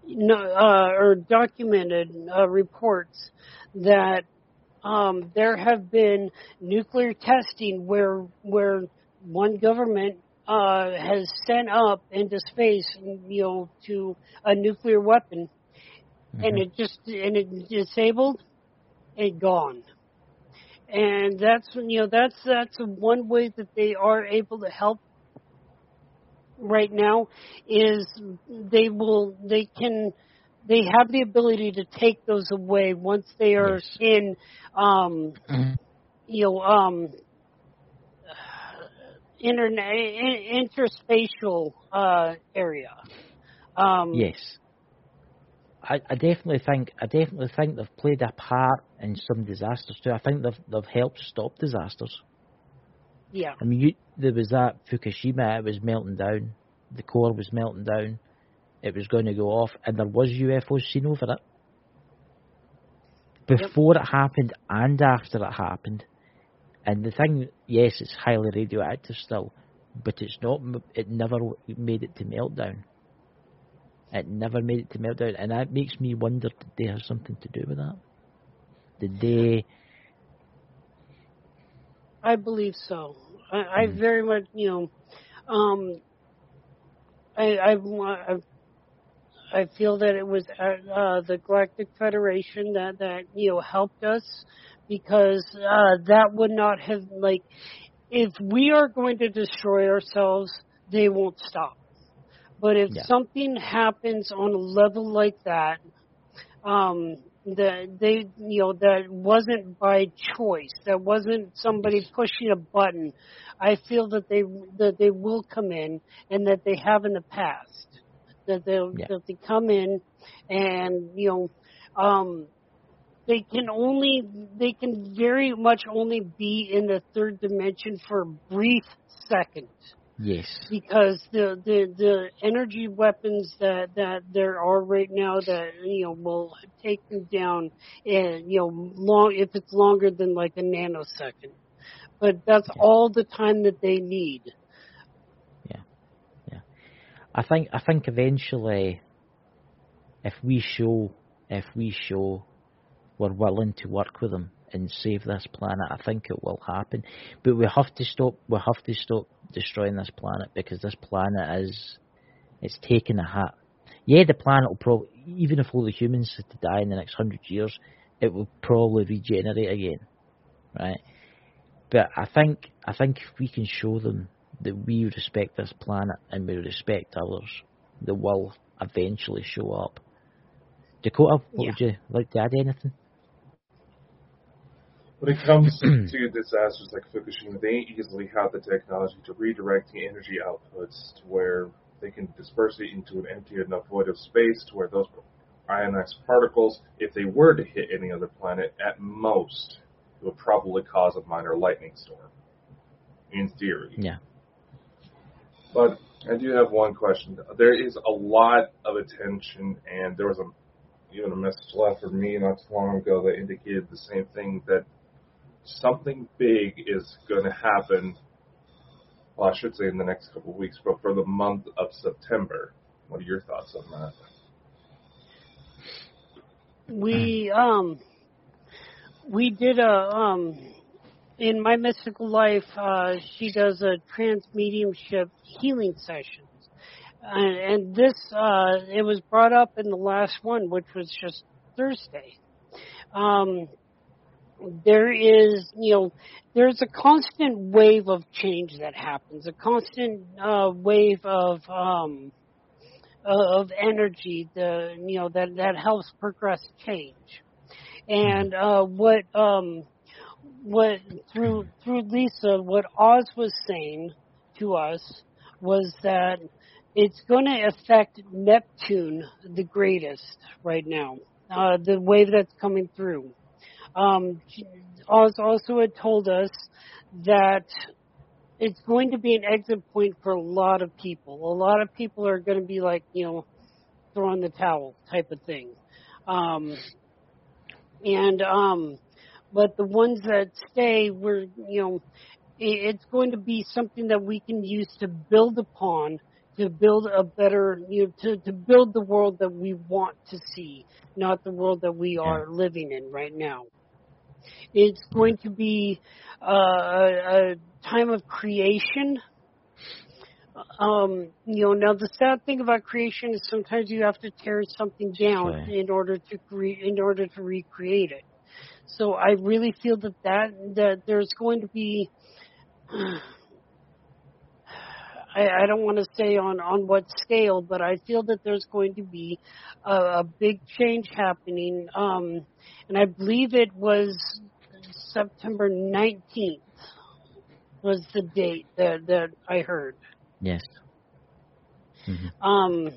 no, uh, or documented uh, reports that um, there have been nuclear testing where where one government uh, has sent up into space, you know, to a nuclear weapon, and Mhm. it just and it disabled, and gone. And that's you know that's that's one way that they are able to help right now is they will they can they have the ability to take those away once they are Yes. in um Mhm. you know um internet in, interspatial uh area um Yes. I, I definitely think I definitely think they've played a part in some disasters too. I think they've they've helped stop disasters. yeah I mean, you, there was that Fukushima. It was melting down. The core was melting down. It was going to go off, and there was UFOs seen over it. Before it happened and after it happened. And the thing, yes, it's highly radioactive still, but it's not. It never made it to meltdown. It never made it to meltdown, and that makes me wonder: did they have something to do with that? Did they? I believe so. I, I Hmm. very much, you know, um, I, I, I, I feel that it was uh, uh, the Galactic Federation that that you know helped us because uh, that would not have like if we are going to destroy ourselves, they won't stop. But if Yeah. something happens on a level like that, um, that they, you know, that wasn't by choice, that wasn't somebody pushing a button. I feel that they that they will come in, and that they have in the past. That they Yeah. that they come in, and you know, um, they can only they can very much only be in the third dimension for a brief second Yes. because the the the energy weapons that that there are right now that you know will take them down and you know long if it's longer than like a nanosecond but that's all the time that they need I think I think eventually, if we show if we show we're willing to work with them and save this planet, I think it will happen. But we have to stop. We have to stop destroying this planet because this planet is it's taking a hit. Yeah, the planet will probably even if all the humans had to die in the next hundred years, it will probably regenerate again, right? But I think I think if we can show them that we respect this planet and we respect others, they will eventually show up. Dakota, what Yeah. would you like to add anything? When it comes to disasters like Fukushima, they easily have the technology to redirect the energy outputs to where they can disperse it into an empty enough void of space to where those ionized particles, if they were to hit any other planet, at most, it would probably cause a minor lightning storm. In theory. Yeah. But I do have one question. There is a lot of attention, and there was a even a message left for me not too long ago that indicated the same thing that something big is going to happen. Well, I should say in the next couple of weeks, but for the month of September. What are your thoughts on that? we um we did a um in my mystical life uh she does a trance mediumship healing sessions and, and this uh it was brought up in the last one which was just thursday. Um there is you know there's a constant wave of change that happens a constant uh wave of um of energy the you know that that helps progress change. And uh what um what through through Lisa what Oz was saying to us was that it's going to affect Neptune the greatest right now uh the wave that's coming through um Oz also had told us that it's going to be an exit point for a lot of people. A lot of people are going to be like, you know, throwing the towel type of thing. Um, and, um, but the ones that stay, we're, you know, it's going to be something that we can use to build upon, to build a better, you know, to, to build the world that we want to see, not the world that we are living in right now. It's going to be uh, a, a time of creation. Um, you know, now the sad thing about creation is sometimes you have to tear something down Right. in order to cre- in order to recreate it. So I really feel that that that there's going to be. I, I don't want to say on on what scale, but I feel that there's going to be a, a big change happening. Um, and I believe it was September 19th was the date that that I heard. Yes. hmm Um,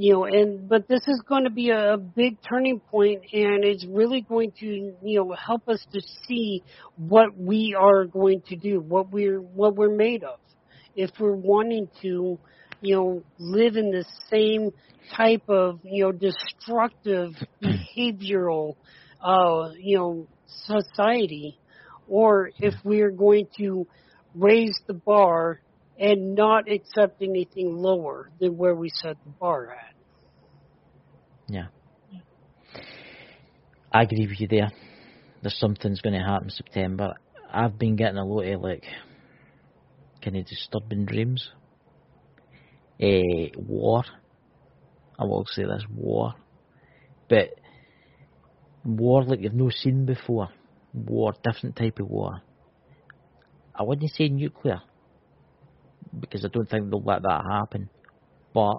you know, and but this is going to be a, a big turning point, and it's really going to you know help us to see what we are going to do, what we're what we're made of, if we're wanting to, you know, live in the same type of you know destructive behavioral, uh, you know, society, or if we're going to raise the bar and not accept anything lower than where we set the bar at. Yeah. I agree with you there. There's something's going to happen September. I've been getting a lot of like kind of disturbing dreams. Uh, war. I will say this war, but war like you've no seen before. War, different type of war. I wouldn't say nuclear because I don't think they'll let that happen. But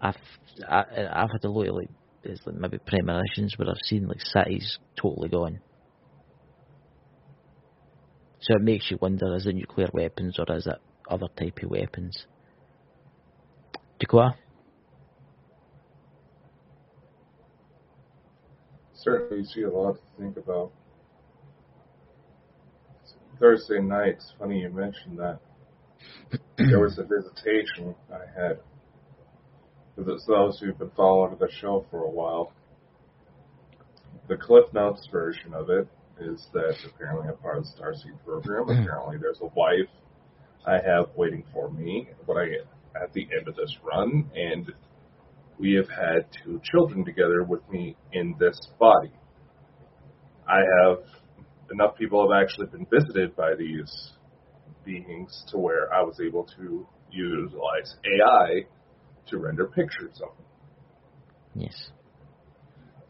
I've I, I've had a lot of like there's like maybe premonitions where I've seen like cities totally gone. So it makes you wonder: is it nuclear weapons or is it other type of weapons? Dakota. Certainly, you see a lot to think about. Thursday night, it's funny you mentioned that. there was a visitation I had. For those who've been following the show for a while, the Cliff Notes version of it is that apparently I'm part of the Starseed program. Mm. apparently, there's a wife I have waiting for me when I at the end of this run, and we have had two children together with me in this body. I have enough people have actually been visited by these beings to where I was able to utilize AI to render pictures of them. Yes.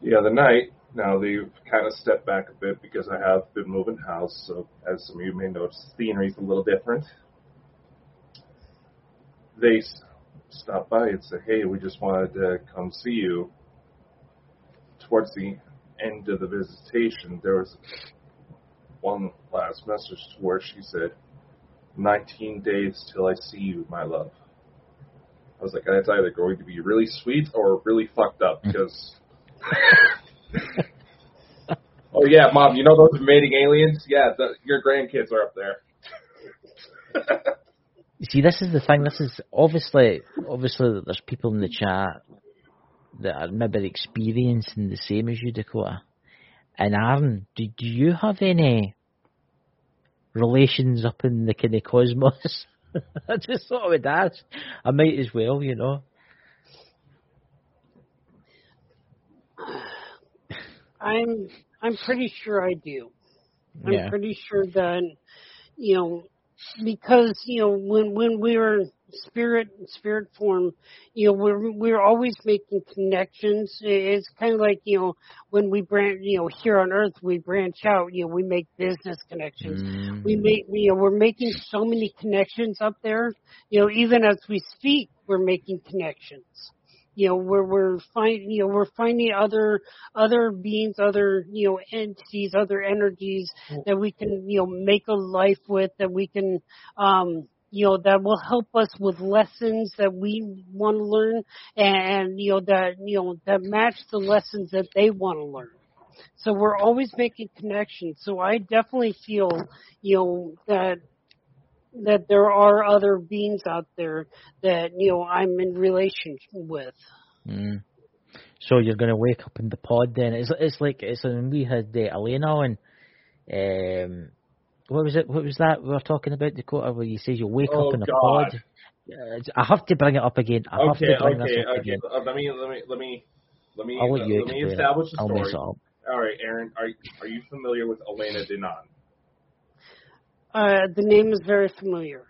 The other night, now they've kind of stepped back a bit because I have been moving house, so as some of you may notice, the scenery's a little different. They stopped by and said, "Hey, we just wanted to come see you." Towards the end of the visitation, there was one last message to where she said, 19 days till I see you, my love. I was like, that's either going to be really sweet or really fucked up mm-hmm. because. oh yeah, mom, you know those mating aliens? Yeah, the, your grandkids are up there. You see, this is the thing. This is obviously, obviously, there's people in the chat that are maybe experiencing the same as you, Dakota. And Aaron, do, do you have any relations up in the kind of cosmos? I just thought I would ask. I might as well, you know. I'm I'm pretty sure I do. I'm Yeah. pretty sure that you know because you know when when we were spirit spirit form, you know we're we're always making connections. It's kind of like you know when we branch, you know here on Earth we branch out. You know we make business connections. Mm, We make you know we're making so many connections up there. You know even as we speak, we're making connections you know we're we're finding you know we're finding other other beings other you know entities other energies that we can you know make a life with that we can um you know that will help us with lessons that we want to learn and you know that you know that match the lessons that they want to learn so we're always making connections so i definitely feel you know that that there are other beings out there that you know I'm in relation with. mm. So you're going to wake up in the pod then? It's it's like it's when we had uh, Elena and, Um, what was it? What was that we were talking about Dakota? Where you say you wake Oh, up in a God. pod. I have to bring it up again. I have okay, to bring okay, this up okay. again. Let me, let me, let me, let me, I'll let you let me explain it. establish the I'll mess story. up. All right, Aaron, are are you familiar with Elena Danaan? Uh, the name is very familiar.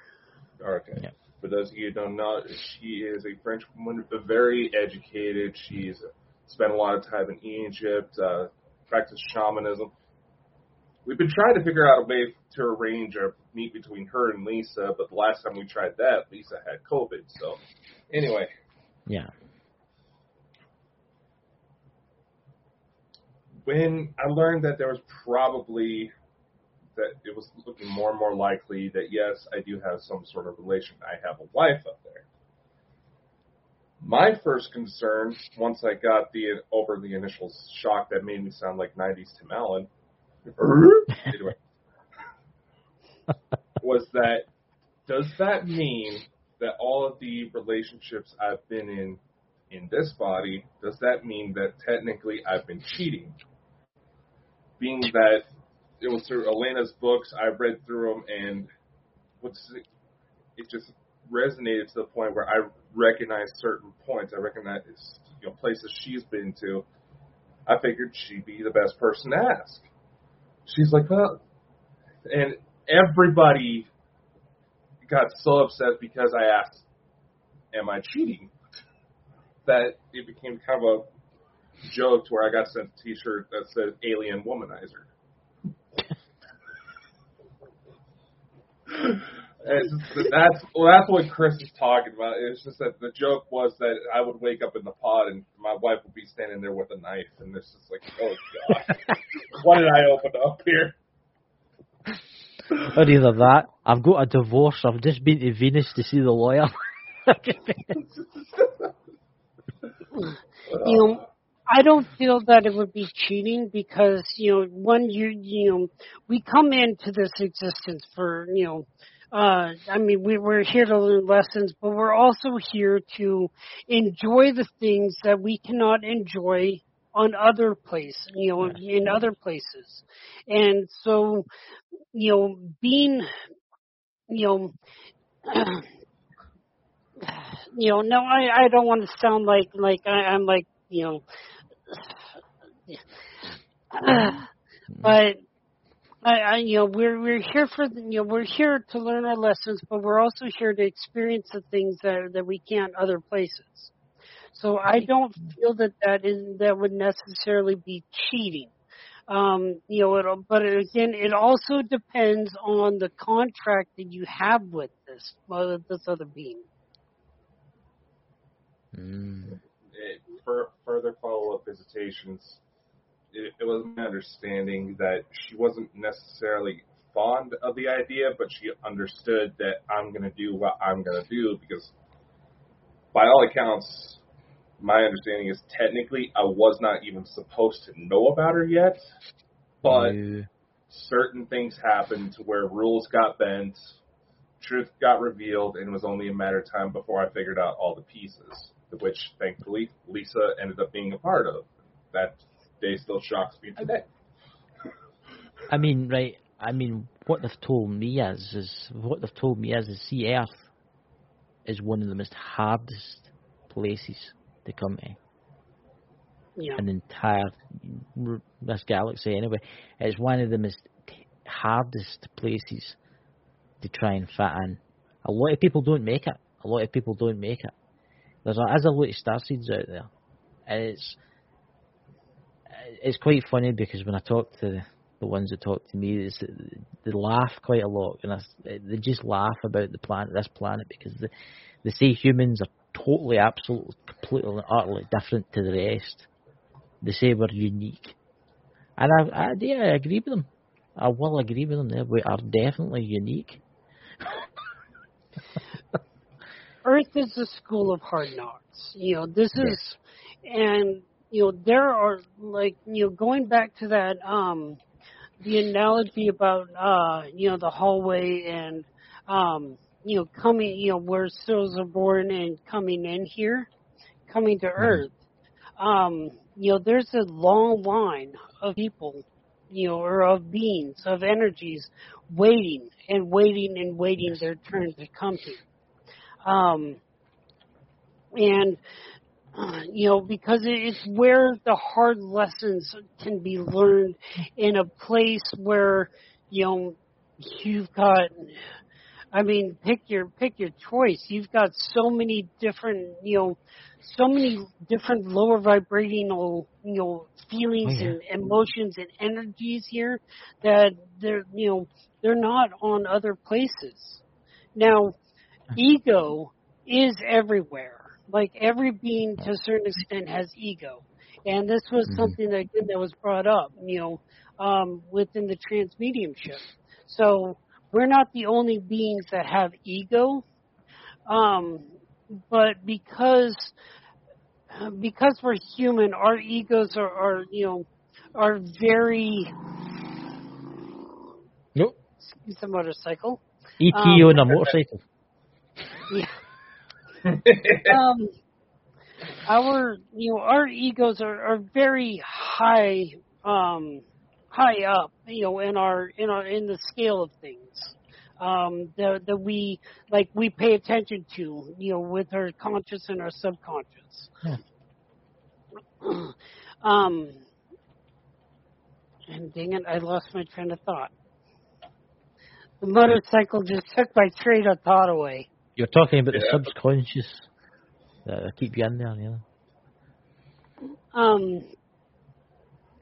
Okay. Yeah. For those of you who don't know, she is a French woman, but very educated. She's spent a lot of time in Egypt, uh, practiced shamanism. We've been trying to figure out a way to arrange a meet between her and Lisa, but the last time we tried that, Lisa had COVID. So, anyway, Yeah. when I learned that there was probably that it was looking more and more likely that yes, I do have some sort of relation. I have a wife up there. My first concern, once I got the over the initial shock that made me sound like '90s Tim Allen, anyway, was that does that mean that all of the relationships I've been in in this body, does that mean that technically I've been cheating? Being that it was through Elena's books, I read through them, and what's it just resonated to the point where I recognize certain points. I recognize you know places she's been to. I figured she'd be the best person to ask. She's like, well, and everybody got so upset because I asked, "Am I cheating?" That it became kind of a joke to where I got sent a T-shirt that said "Alien Womanizer." It's just- that's well, that's what Chris is talking about. It's just that the joke was that I would wake up in the pod and my wife would be standing there with a knife, and it's just like, oh god, what did I open up here? Or either that, I've got a divorce, I've just been to Venus to see the lawyer. you know, I don't feel that it would be cheating because you know when you you know we come into this existence for you know uh I mean we we're here to learn lessons but we're also here to enjoy the things that we cannot enjoy on other places you know in other places. And so you know being you know you know no I I don't want to sound like like I, I'm like you know but I, I, you know, we're we're here for you know we're here to learn our lessons, but we're also here to experience the things that that we can't other places. So I don't feel that that is that would necessarily be cheating. Um, you know, it, but again, it also depends on the contract that you have with this uh, this other being. Mm. It, for further follow-up visitations, it, it was my understanding that she wasn't necessarily fond of the idea, but she understood that I'm going to do what I'm going to do because, by all accounts, my understanding is technically I was not even supposed to know about her yet, but You- certain things happened to where rules got bent, truth got revealed, and it was only a matter of time before I figured out all the pieces, which thankfully Lisa ended up being a part of. That day still shocks me today. I mean, right. I mean, what they've told me is, is what they've told me is, is see Earth is one of the most hardest places to come to Yeah. in the entire this galaxy. Anyway, it's one of the most hardest places to try and fit in. A lot of people don't make it. A lot of people don't make it. There's a, there's a lot of starseeds out there, and it's it's quite funny because when I talk to the, ones that talk to me, it's, they laugh quite a lot, and I, they just laugh about the planet, this planet, because they, they say humans are totally, absolutely, completely, and utterly different to the rest. They say we're unique, and I, I, yeah, I agree with them. I will agree with them. There, we are definitely unique. Earth is a school of hard knocks. You know, this is, and you know, there are like you know, going back to that, um, the analogy about uh, you know, the hallway and um, you know, coming, you know, where souls are born and coming in here, coming to Earth. Um, you know, there's a long line of people, you know, or of beings, of energies, waiting and waiting and waiting Yes. their turn to come here um, and uh, you know because it's where the hard lessons can be learned in a place where you know you've got I mean pick your pick your choice you've got so many different you know so many different lower vibrational you know feelings Oh, yeah. and emotions and energies here that they're you know they're not on other places now ego is everywhere. Like every being to a certain extent has ego. And this was Mhm. something that that was brought up, you know, um, within the trance mediumship. So we're not the only beings that have ego. Um, but because because we're human, our egos are, are you know are very Nope. excuse a motorcycle. ET Um, on a motorcycle. Yeah. um, our you know our egos are, are very high um high up you know in our in our in the scale of things um, that that we like we pay attention to, you know, with our conscious and our subconscious. Yeah. um, and dang it, I lost my train of thought. The motorcycle just took my train of thought away. You're talking about the subconscious that keep you in there, you know. Um,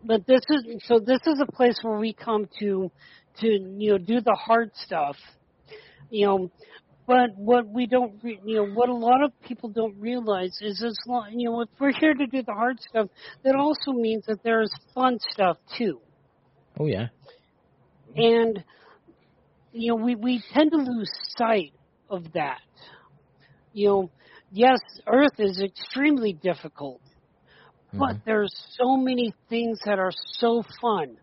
but this is so. This is a place where we come to, to you know, do the hard stuff. You know, but what we don't, re- you know, what a lot of people don't realize is as long, you know, if we're here to do the hard stuff, that also means that there's fun stuff too. Oh yeah. And you know, we we tend to lose sight of that. You know, yes, Earth is extremely difficult, but Mhm. there's so many things that are so fun,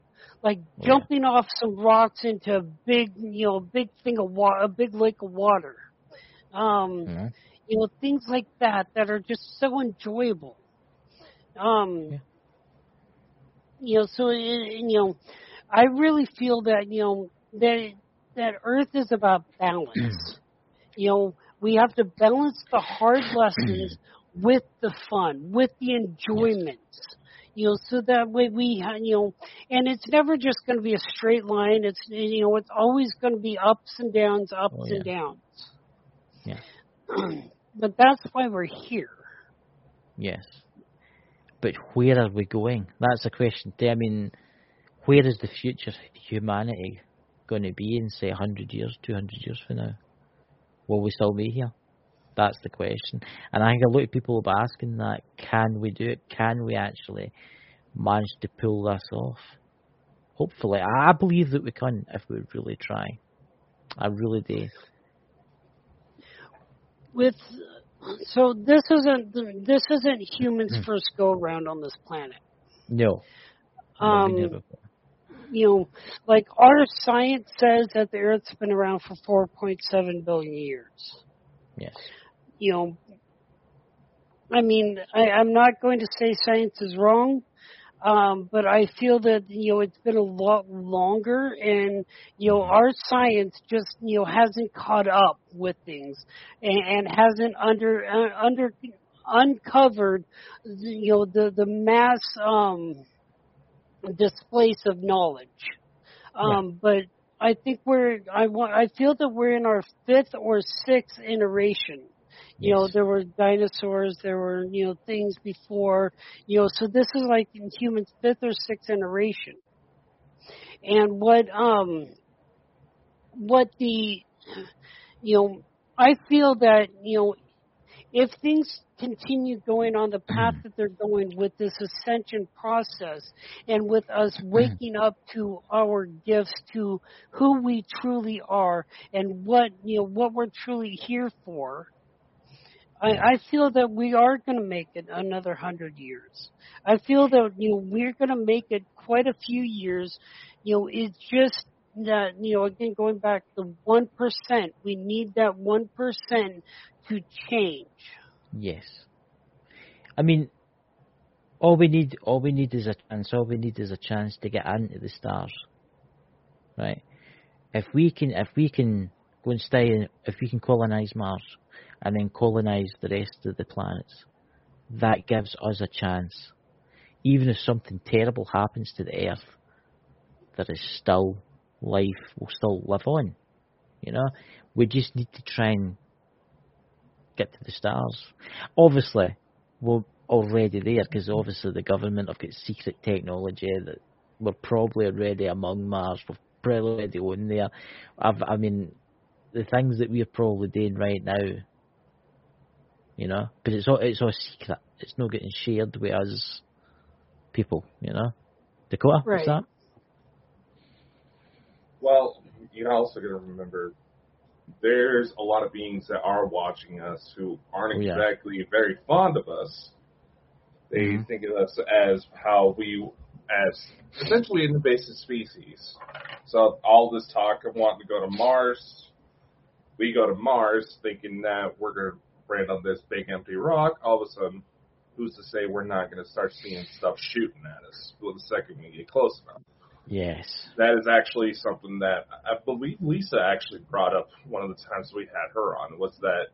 like Yeah. jumping off some rocks into a big, you know, a big thing of water, a big lake of water. Um, Mhm. you know, things like that that are just so enjoyable. Um, Yeah. you know, so it, you know, I really feel that you know that that Earth is about balance. you know, we have to balance the hard lessons with the fun, with the enjoyments. You know, so that way we, you know, and it's never just going to be a straight line. It's you know, it's always going to be ups and downs, ups Oh, and downs. Yeah. but that's why we're here. Yes. But where are we going? That's the question. I mean, where is the future of humanity going to be in, say, 100 years, 200 years from now? Will we still be here? That's the question. And I think a lot of people will be asking that can we do it? Can we actually manage to pull this off? Hopefully. I believe that we can if we really try. I really do. With so this isn't this isn't humans' first go around on this planet. No. Never been here Um. You know, like our science says that the Earth's been around for 4.7 billion years. Yes. You know, I mean, I, I'm not going to say science is wrong, um, but I feel that you know it's been a lot longer, and you know our science just you know hasn't caught up with things, and, and hasn't under uh, under uncovered you know the the mass um, displace of knowledge. Um, But I think we're I want I feel that we're in our fifth or sixth iteration. You know, there were dinosaurs, there were, you know, things before, you know, so this is like in humans fifth or sixth iteration. And what um what the you know, I feel that, you know, if things continue going on the path mm-hmm. that they're going with this ascension process and with us mm-hmm. waking up to our gifts to who we truly are and what you know what we're truly here for I, I feel that we are going to make it another hundred years. I feel that you know we're going to make it quite a few years. You know, it's just that you know again going back the one percent. We need that one percent to change. Yes. I mean, all we need, all we need is a chance. All we need is a chance to get into the stars, right? If we can, if we can go and stay, in, if we can colonize Mars, and then colonize the rest of the planets, that gives us a chance. Even if something terrible happens to the Earth, there is still life. We'll still live on. You know, we just need to try and get to the stars. Obviously, we're already there because obviously the government have got secret technology that we're probably already among Mars. We're probably already on there. I've, I mean, the things that we're probably doing right now, you know, because it's all it's all secret. It's not getting shared with us people, you know. Dakota, what's Right. that? Well, you're also going to remember there's a lot of beings that are watching us who aren't Oh, yeah. exactly very fond of us. They Mhm. think of us as how we, as essentially an invasive species. So all this talk of wanting to go to Mars, we go to Mars thinking that we're going to land on this big empty rock. All of a sudden, who's to say we're not going to start seeing stuff shooting at us well, the second we get close enough? Yes. That is actually something that I believe Lisa actually brought up one of the times we had her on was that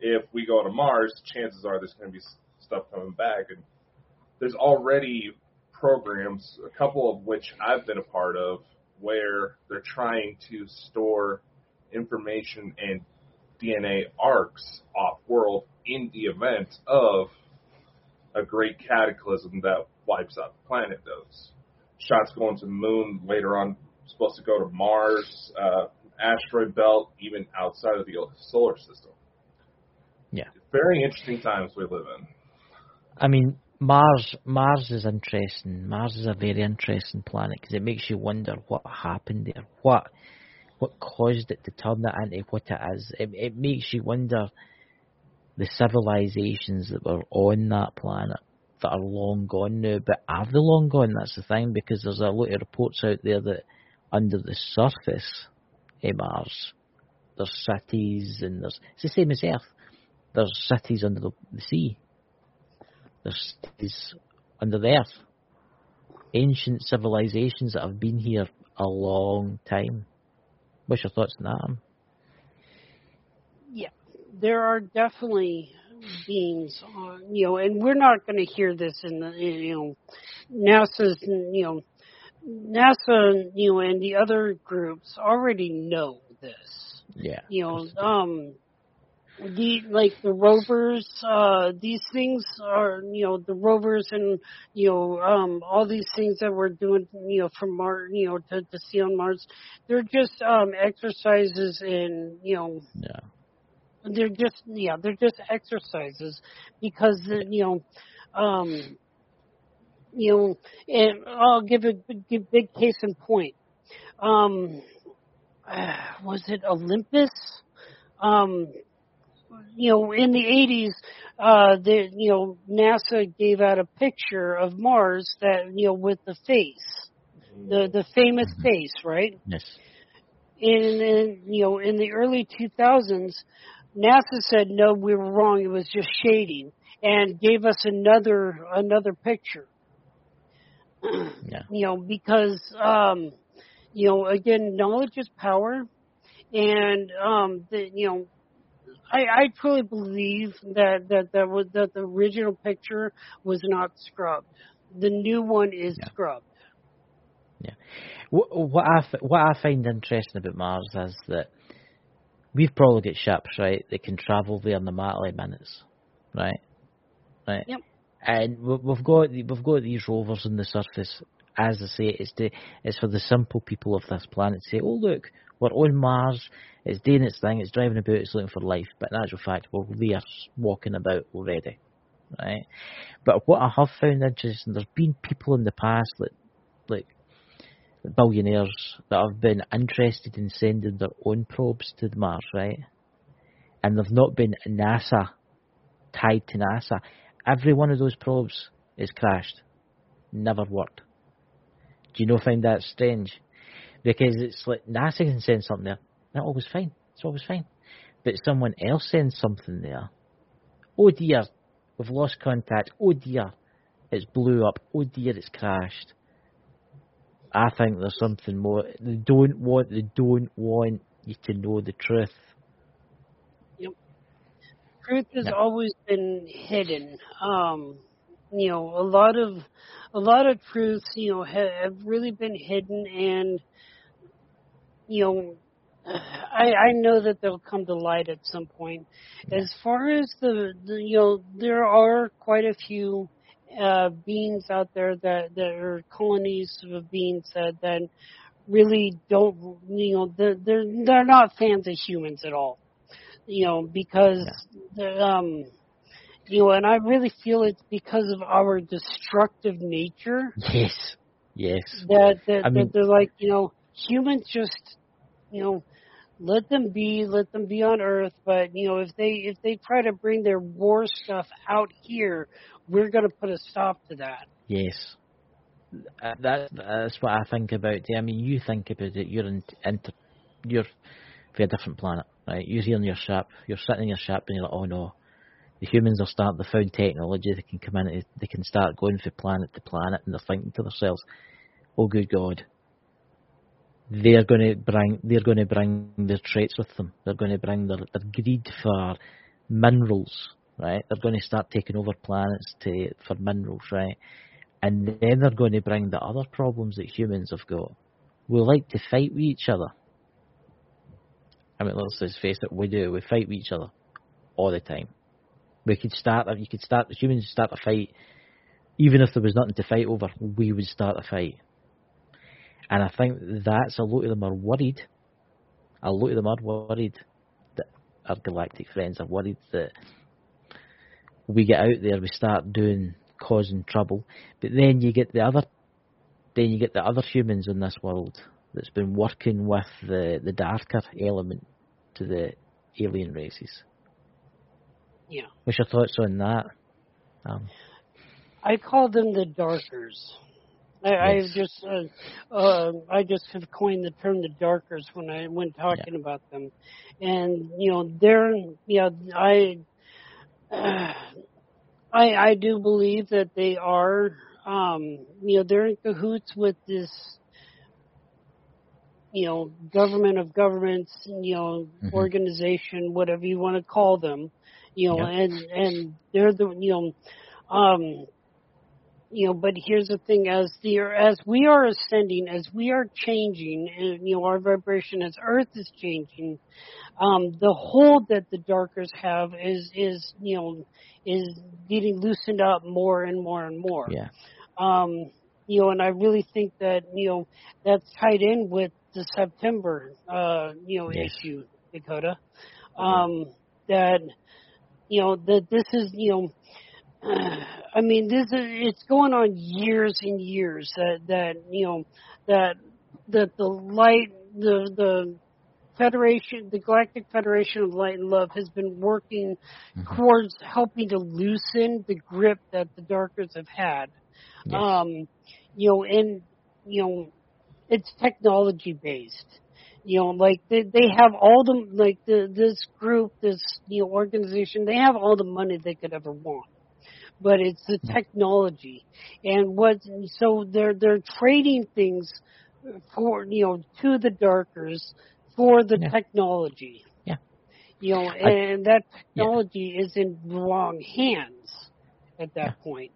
if we go to Mars, chances are there's going to be stuff coming back, and there's already programs, a couple of which I've been a part of, where they're trying to store information and DNA arcs off world in the event of a great cataclysm that wipes out the planet. Those shots going to the moon later on, supposed to go to Mars, uh, asteroid belt, even outside of the solar system. Yeah. Very interesting times we live in. I mean, Mars Mars is interesting. Mars is a very interesting planet because it makes you wonder what happened there, what what caused it to turn that into what it is. It, it makes you wonder the civilizations that were on that planet that are long gone now, but are they long gone? That's the thing because there's a lot of reports out there that under the surface of Mars, there's cities and there's it's the same as Earth. There's cities under the, the sea. There's cities under the earth. Ancient civilizations that have been here a long time. What's your thoughts on that? Yeah, there are definitely beings, on, you know, and we're not going to hear this in the, you know, NASA's, you know, NASA, you know, and the other groups already know this. Yeah. You know, um, the like the rovers uh these things are you know the rovers and you know um all these things that we're doing you know from mars you know to, to see on mars they're just um exercises in you know yeah they're just yeah they're just exercises because you know um you know and i'll give a give big case in point um was it olympus um you know, in the 80s, uh, the, you know, NASA gave out a picture of Mars that, you know, with the face, the, the famous Mhm. face, right? yes In, in, you know, in the early 2000s, NASA said, no, we were wrong. It was just shading and gave us another, another picture. yeah you know, because, um, you know, again, knowledge is power. And, um, the, you know, I, I truly believe that that that was that the original picture was not scrubbed. The new one is Yeah. scrubbed. Yeah. What, what I what I find interesting about Mars is that we've probably got ships right that can travel there in a matter of minutes, right? Right. Yep. And we- we've got we've got these rovers on the surface. As I say, it's to, it's for the simple people of this planet to say, "Oh look, we're on Mars. It's doing its thing. It's driving about. It's looking for life." But in actual fact, we're there walking about already, right? But what I have found interesting, there's been people in the past that, like billionaires that have been interested in sending their own probes to the Mars, right? And they've not been NASA tied to NASA. Every one of those probes is crashed, never worked. Do you not find that strange? Because it's like NASA can send something there, that always fine. It's always fine. But someone else sends something there. Oh dear, we've lost contact. Oh dear, it's blew up. Oh dear, it's crashed. I think there's something more. They don't want. They don't want you to know the truth. Truth has always been hidden. Um, you know, a lot of a lot of truths, you know, have, have really been hidden, and you know, I I know that they'll come to light at some point. As far as the, the you know, there are quite a few uh, beings out there that that are colonies of beings that that really don't you know they're they're they're not fans of humans at all you know because the, um you know and i really feel it's because of our destructive nature Yes, yes. that that, I mean- that they're like you know humans just you know let them be let them be on earth but you know if they if they try to bring their war stuff out here we're going to put a stop to that Yes. Uh, that that's what I think about. I mean, you think about it. You're in, inter, you're for a different planet, right? You're here in your ship. You're sitting in your ship, and you're like, oh no, the humans are starting to find technology. They can come in. They can start going from planet to planet, and they're thinking to themselves, oh good God, they're going to bring they're going to bring their traits with them. They're going to bring their, their greed for minerals, right? They're going to start taking over planets to for minerals, right? And then they're going to bring the other problems that humans have got. We like to fight with each other. I mean, let's just face it, we do. We fight with each other all the time. We could start. You could start. Humans start a fight, even if there was nothing to fight over. We would start a fight, and I think that's a lot of them are worried. A lot of them are worried that our galactic friends are worried that we get out there, we start doing causing trouble, but then you get the other, then you get the other humans in this world that's been working with the the darker element to the alien races. Yeah. What's your thoughts on that? Um, I call them the darkers. I, Yes. I just uh, uh, I just have coined the term the darkers when I when talking about them, and you know they're know I I I do believe that they are um, you know they're in cahoots with this you know government of governments you know Mhm. organization whatever you want to call them you know Yeah. and and they're the you know um you know, but here's the thing: as the as we are ascending, as we are changing, and you know, our vibration as Earth is changing, um, the hold that the darkers have is is you know is getting loosened up more and more and more. yeah, Um, you know, and I really think that you know that's tied in with the September uh, you know Yes. issue, Dakota. Um, that you know that this is you know. I mean, this is it's going on years and years that that you know that that the light the the Federation, the Galactic Federation of Light and Love, has been working Mhm. towards helping to loosen the grip that the Darkers have had. Yes. Um, you know, and you know, it's technology based. You know, like they they have all the like the this group, this you know organization, they have all the money they could ever want but it's the technology and what so they're they're trading things for you know to the darkers for the Yeah. technology Yeah. you know I- and that technology is in wrong hands at that point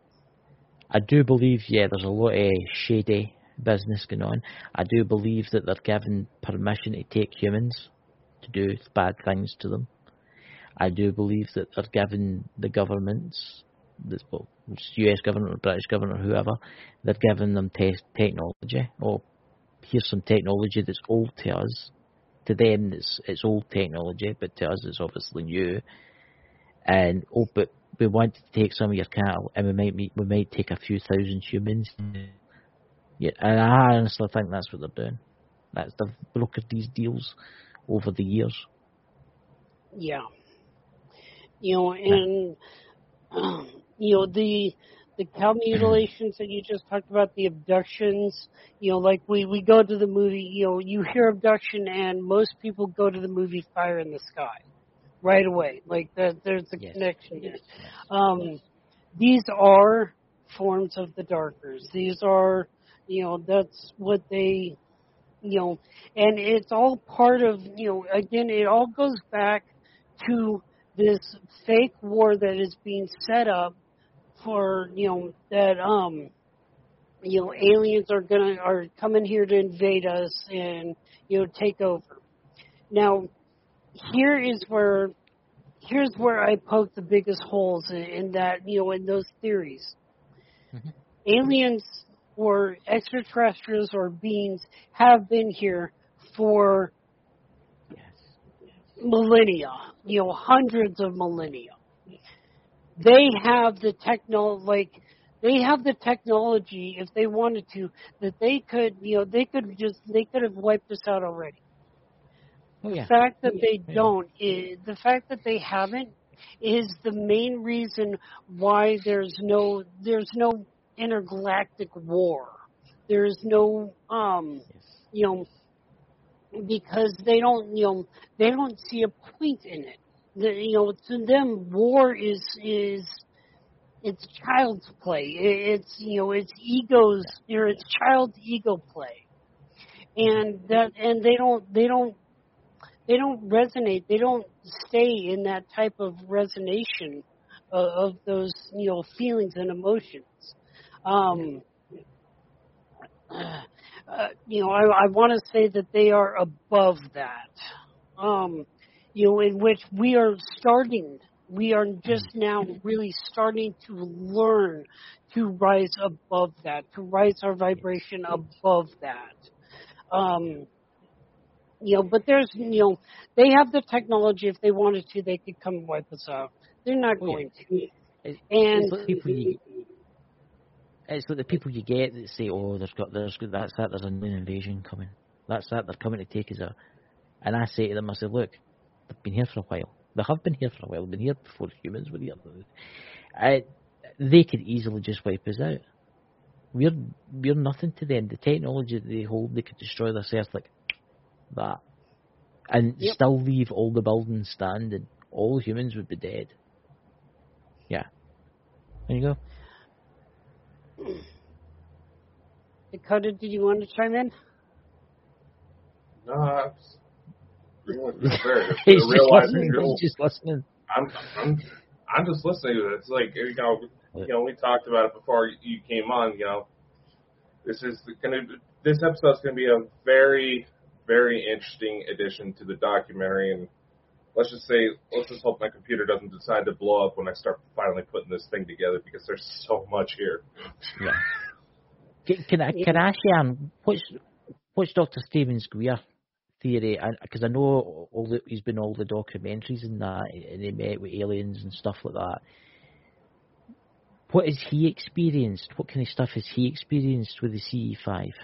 I do believe, yeah, there's a lot of shady business going on. I do believe that they're given permission to take humans to do bad things to them. I do believe that they're giving the governments, the well, US government or British government or whoever, they're giving them te- technology. Or here's some technology that's old to us. To them, it's, it's old technology, but to us, it's obviously new. And oh, but we want to take some of your cattle, and we might meet, we might take a few thousand humans. Yeah, and I honestly think that's what they're doing. That's they've brokered these deals over the years. yeah you know and um, you know the the cow mutilations that you just talked about the abductions you know like we we go to the movie you know you hear abduction and most people go to the movie fire in the sky right away. Like that there's a Yes. connection there. Um these are forms of the darkers. These are you know that's what they you know and it's all part of you know again it all goes back to this fake war that is being set up for you know that um you know aliens are gonna are coming here to invade us and you know take over now here is where here's where i poke the biggest holes in, in that you know in those theories Mhm. aliens or extraterrestrials or beings have been here for millennia, you know, hundreds of millennia. They have the techno like they have the technology if they wanted to that they could, you know, they could just they could have wiped us out already. Oh yeah. The fact that they Yeah. don't is the fact that they haven't is the main reason why there's no there's no intergalactic war. There's no um you know because they don't you know they don't see a point in it. The, you know to them war is is it's child's play. It's you know it's egos or it's child's ego play, and that and they don't they don't they don't resonate. They don't stay in that type of resonation of, of those you know feelings and emotions. Um, uh, you know, I, I want to say that they are above that. Um, you know, in which we are starting we are just now really starting to learn to rise above that, to rise our vibration above that. Um, you know, but there's, you know, they have the technology. If they wanted to, they could come and wipe us out. They're not Oh, going to. It's, And it's like people you, it's like the people you get that say, "Oh, there's got, there's that's that. There's an invasion coming. That's that. They're coming to take us out." And I say to them, I say, "Look, they've been here for a while. They have been here for a while. They've been here before humans were here. I, they could easily just wipe us out. We're we're nothing to them. The technology that they hold, they could destroy this earth like that, and Yep. still leave all the buildings standing. All humans would be dead. Yeah. There you go. Dakota, did you want to chime in? No, I'm just agreeing with you there. Just He's just listening. you're- He's just listening. I'm, I'm, I'm just listening to this. It's like you know, you know, we talked about it before you came on. You know, this is gonna, this episode's gonna be a very, very interesting addition to the documentary. And let's just say, let's just hope my computer doesn't decide to blow up when I start finally putting this thing together because there's so much here. Yeah. Can, can I can I ask you, Anne, what's what's Doctor Stevens Greer theory? Because I, know all the, he's been all the documentaries and that, and he met with aliens and stuff like that. What has he experienced? What kind of stuff has he experienced with the CE five?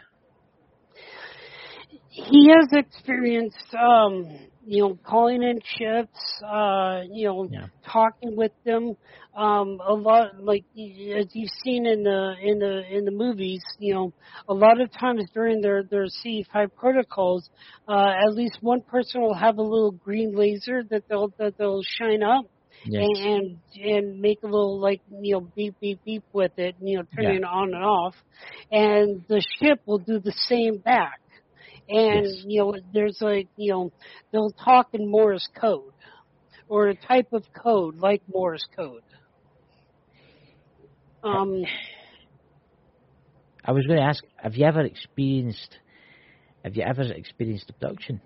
He has experienced um you know calling in ships uh you know Yeah. talking with them um a lot like as you've seen in the in the in the movies you know a lot of times during their their ce5 protocols uh at least one person will have a little green laser that they'll that they'll shine up Yes. and, and and make a little like you know beep beep beep with it you know turning it on and off and the ship will do the same back and Yes. you know there's like you know they'll talk in Morse code or a type of code like Morse code. Um, I was going to ask, have you ever experienced? Have you ever experienced abduction?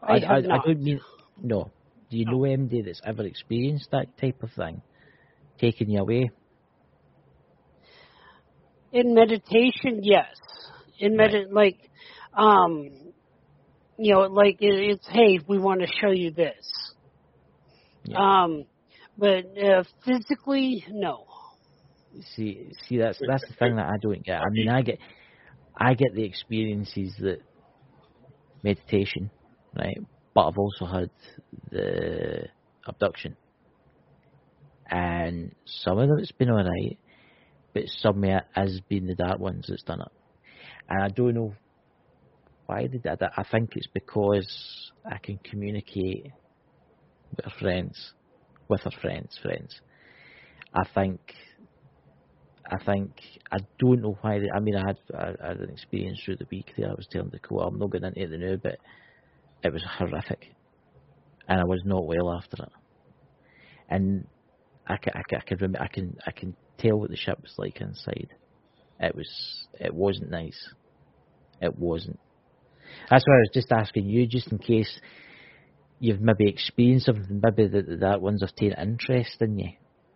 I have I, not. don't mean no. Do you know MD that's ever experienced that type of thing, taking you away? in meditation, yes. In Right. like, um, you know, like it, it's hey, we want to show you this. Yeah. Um, but uh, physically, no. See, see, that's that's the thing that I don't get. I mean, I get, I get the experiences that meditation, right? But I've also had the abduction, and some of them it's been alright, but some of it has been the dark ones that's done it, and I don't know why they did it. I think it's because I can communicate with our friends, with our friends, friends. I think I think I don't know why. They, I mean, I had I, had an experience through the week there. I was telling the co I'm not going into it now, but it was horrific, and I was not well after it. And I can I can I can, rem- I can I can tell what the ship was like inside. It was it wasn't nice. It wasn't. That's why I was just asking you, just in case you've maybe experienced something, maybe that that ones have taken interest in you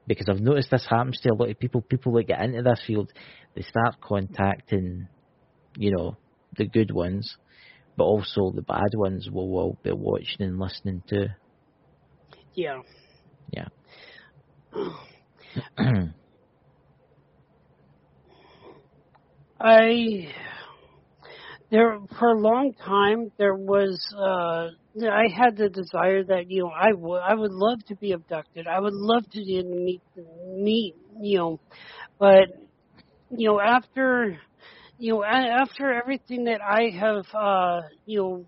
because I've noticed this happens to a lot of people. People that get into this field, they start contacting, you know, the good ones, but also the bad ones will, will be watching and listening to. Yeah. Yeah. I there for a long time there was uh I had the desire that you know I would I would love to be abducted. I would love to meet meet you know, but you know after you know after everything that I have uh you know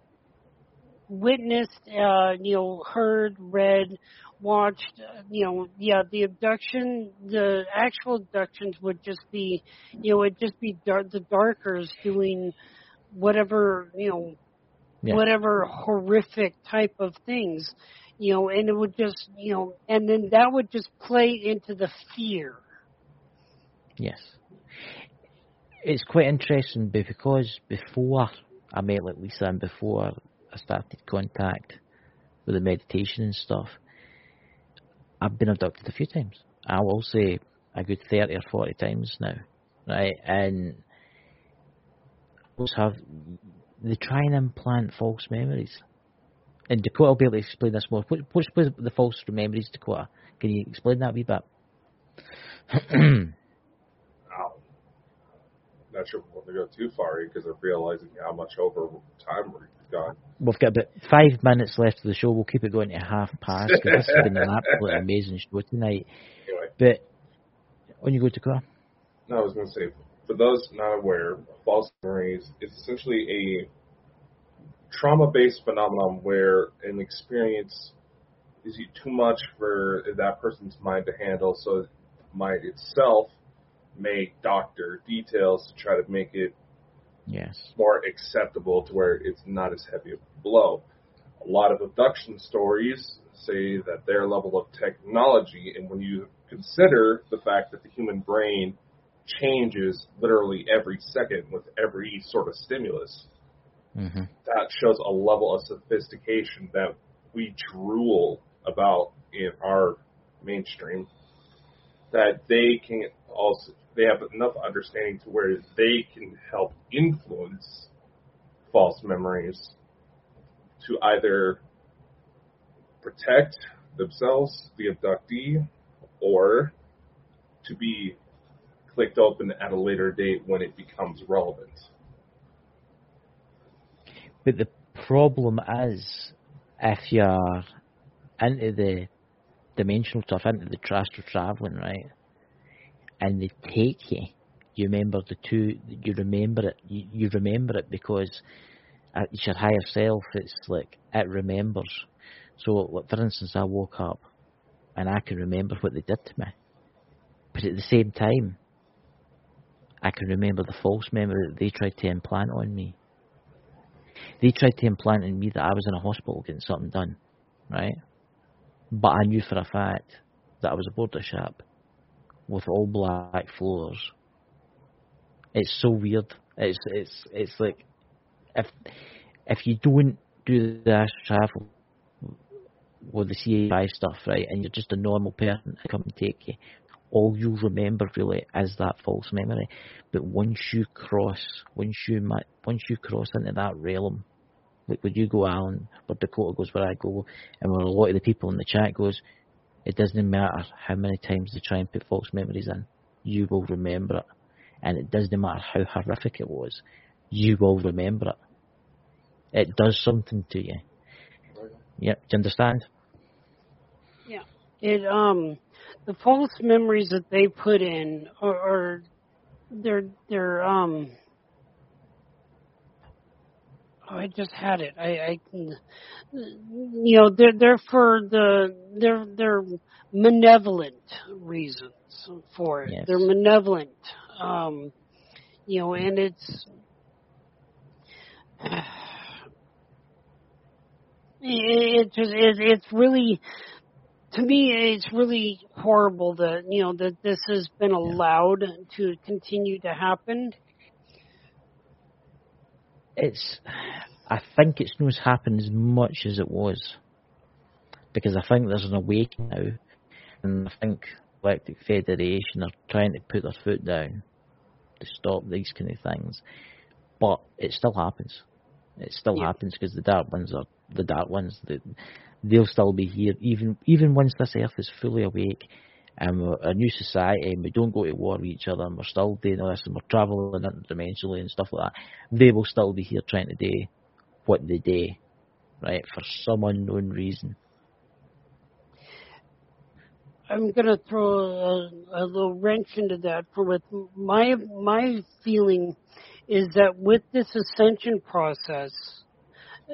witnessed uh you know heard read watched, uh, you know, yeah, the abduction, the actual abductions would just be, you know, it'd just be dar- the darkers doing whatever, you know, Yeah. whatever horrific type of things, you know, and it would just, you know, and then that would just play into the fear. Yes. It's quite interesting be- because before I met like Lisa and before I started contact with the meditation and stuff, I've been abducted a few times. I will say a good 30 or 40 times now, right? And have, they try and implant false memories. And Dakota will be able to explain this more. What, what's with the false memories, Dakota? Can you explain that a wee bit? Not sure we want to go too far because I'm realizing how much over time we've gone. We've got about five minutes left of the show. We'll keep it going to half past because this has been an absolutely amazing show tonight. Anyway, But when you go to Cora, no, I was going to say, for those not aware, false memories is essentially a trauma-based phenomenon where an experience is too much for that person's mind to handle, so mind itself may doctor details to try to make it yes, more acceptable to where it's not as heavy a blow. A lot of abduction stories say that their level of technology, and when you consider the fact that the human brain changes literally every second with every sort of stimulus, hmm that shows a level of sophistication that we drool about in our mainstream. That they can also they have enough understanding to where they can help influence false memories to either protect themselves, the abductee, or to be clicked open at a later date when it becomes relevant. But the problem is, if you're into the dimensional stuff, into the astral traveling, right, and they take you, you remember the two. You remember it. You, you remember it because it's your higher self. It's like it remembers. So, like, for instance, I woke up and I can remember what they did to me, but at the same time, I can remember the false memory that they tried to implant on me they tried to implant in me that I was in a hospital getting something done, right? But I knew for a fact that I was aboard a ship with all black floors. It's so weird. It's it's it's like if if you don't do the travel with the CE5 stuff, right, and you're just a normal person to come and take you, all you'll remember really is that false memory. But once you cross, once you once you cross into that realm, like when you go Alan, where Dakota goes, where I go, and where a lot of the people in the chat goes, it doesn't matter how many times they try and put false memories in, you will remember it, and it doesn't matter how horrific it was, you will remember it. It does something to you. Yep, do you understand? It um the false memories that they put in are, are they're they're um oh, I just had it. I, I you know they're they're for the they're they're malevolent reasons for it. Yes. They're malevolent. Um you know and it's it, it just it, it's really to me it's really horrible that you know that this has been allowed to continue to happen It's, I think it's not happened as much as it was, because I think there's an awakening now, and I think Galactic Federation are trying to put their foot down to stop these kind of things, but it still happens. It still Yeah. happens because the dark ones are the dark ones. That they'll still be here even even once this earth is fully awake and we're a new society and we don't go to war with each other and we're still doing all this and we're travelling interdimensionally and stuff like that. They will still be here trying to do what they do, right? For some unknown reason. i'm going to throw a, a little wrench into that for with my my feeling is that with this ascension process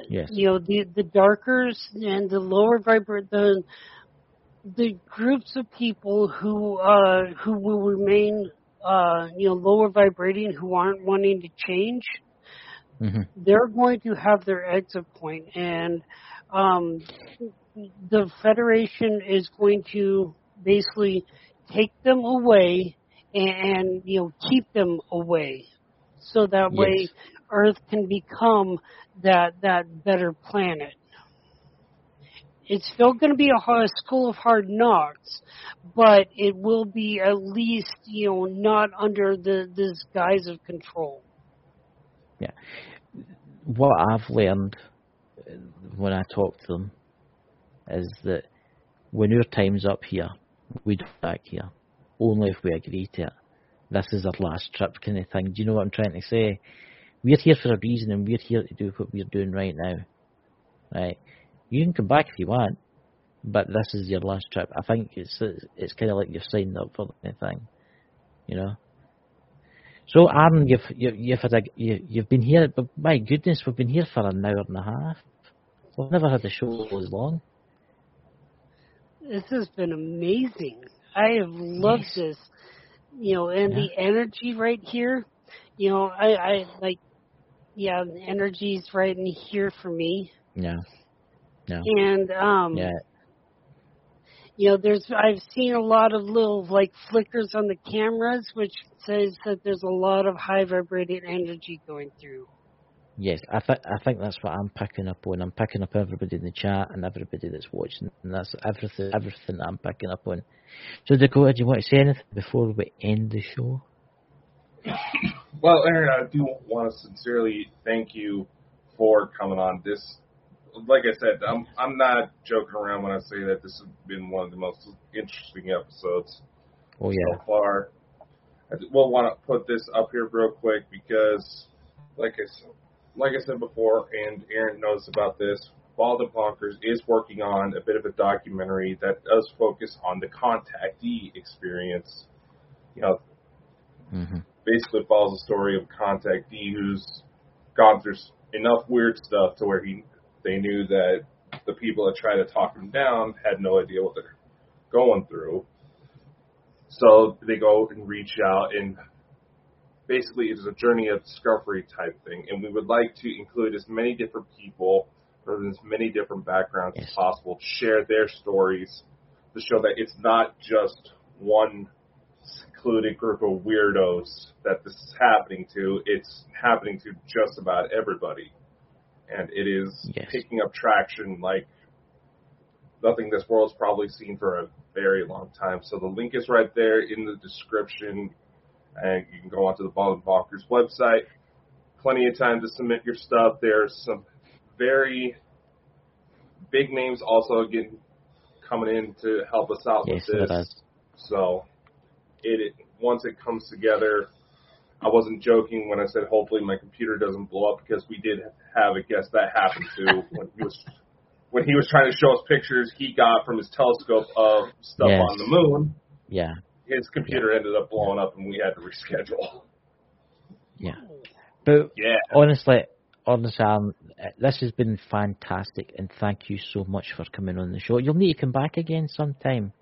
Yes. you know the the darkers and the lower vibra the the groups of people who uh, who will remain uh, you know lower vibrating, who aren't wanting to change, hmm they're going to have their exit point, and um, the Federation is going to basically take them away and, and you know keep them away, so that way Yes. Earth can become that that better planet. It's still going to be a school of hard knocks, but it will be at least you know not under the this guise of control. Yeah, What I've learned uh, when I talk to them is that when your time's up here, we do back here. Only if we agree to it. This is our last trip kind of thing. Do you know what I'm trying to say? We're here for a reason and we're here to do what we're doing right now. Right? You can come back if you want, but this is your last trip. I think it's it's kind of like you've signed up for the thing. You know? So, Aaron, you've you, you've had a, you, you've been here, but my goodness, we've been here for an hour and a half. We've never had a show as long. This has been amazing. I have loved Yes. this. You know, and the energy right here. You know, I, I like, yeah, the energy's right in here for me. Yeah, yeah, And um, yeah. you know, there's I've seen a lot of little like flickers on the cameras, which says that there's a lot of high vibrating energy going through. Yes, I think I think that's what I'm picking up on. I'm picking up everybody in the chat and everybody that's watching, and that's everything everything that I'm picking up on. So, Dakota, do you want to say anything before we end the show? Well, Aaron, I do want to sincerely thank you for coming on. This, like I said, I'm I'm not joking around when I say that this has been one of the most interesting episodes Oh yeah, so far. I will want to put this up here real quick because, like I said, like I said before, and Aaron knows about this. Bald and Bonkers is working on a bit of a documentary that does focus on the contactee experience. You know, hmm basically follows the story of a contactee who's gone through enough weird stuff to where he they knew that the people that tried to talk him down had no idea what they're going through. So they go and reach out and basically it's a journey of discovery type thing. And we would like to include as many different people from as many different backgrounds as possible to share their stories to show that it's not just one secluded group of weirdos that this is happening to. It's happening to just about everybody. And it is Yes. picking up traction like nothing this world's probably seen for a very long time. So the link is right there in the description. And you can go onto the Bald and Bonkers website. Plenty of time to submit your stuff. There's some very big names also getting coming in to help us out yes, with it this. is. So it, it once it comes together, I wasn't joking when I said hopefully my computer doesn't blow up because we did have a guest that happened to when he was when he was trying to show us pictures he got from his telescope of stuff Yes. on the moon. Yeah, His computer ended up blowing up and we had to reschedule. yeah. But Yeah. honestly, honestly, um, this has been fantastic, and thank you so much for coming on the show. You'll need to come back again sometime.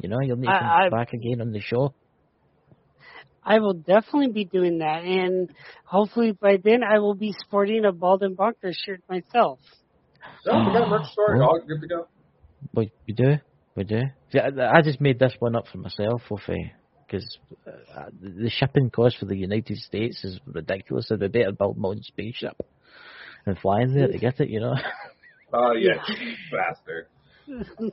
You know, you'll need to come I- I- back again on the show. I will definitely be doing that, and hopefully by then I will be sporting a Bald and Bonker shirt myself. Oh, we got a merch store. All good to go. We, we do, we do. See, I, I just made this one up for myself, because uh, the shipping cost for the United States is ridiculous. It'd be better build my own spaceship and fly in there to get it. You know. Oh yeah, faster.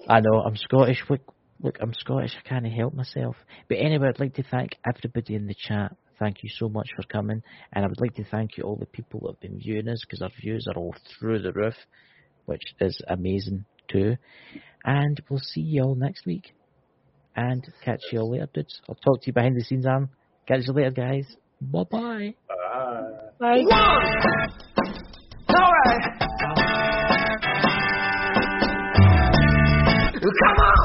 I know I'm Scottish. Look, look, I'm Scottish. I can't help myself. But anyway, I'd like to thank everybody in the chat. Thank you so much for coming, and I would like to thank you all the people that have been viewing us because our views are all through the roof, which is amazing too. And we'll see you all next week, and catch you all later, dudes. I'll talk to you behind the scenes, Aaron. Catch you later, guys. Bye bye. Bye. Bye. Alright. Come on.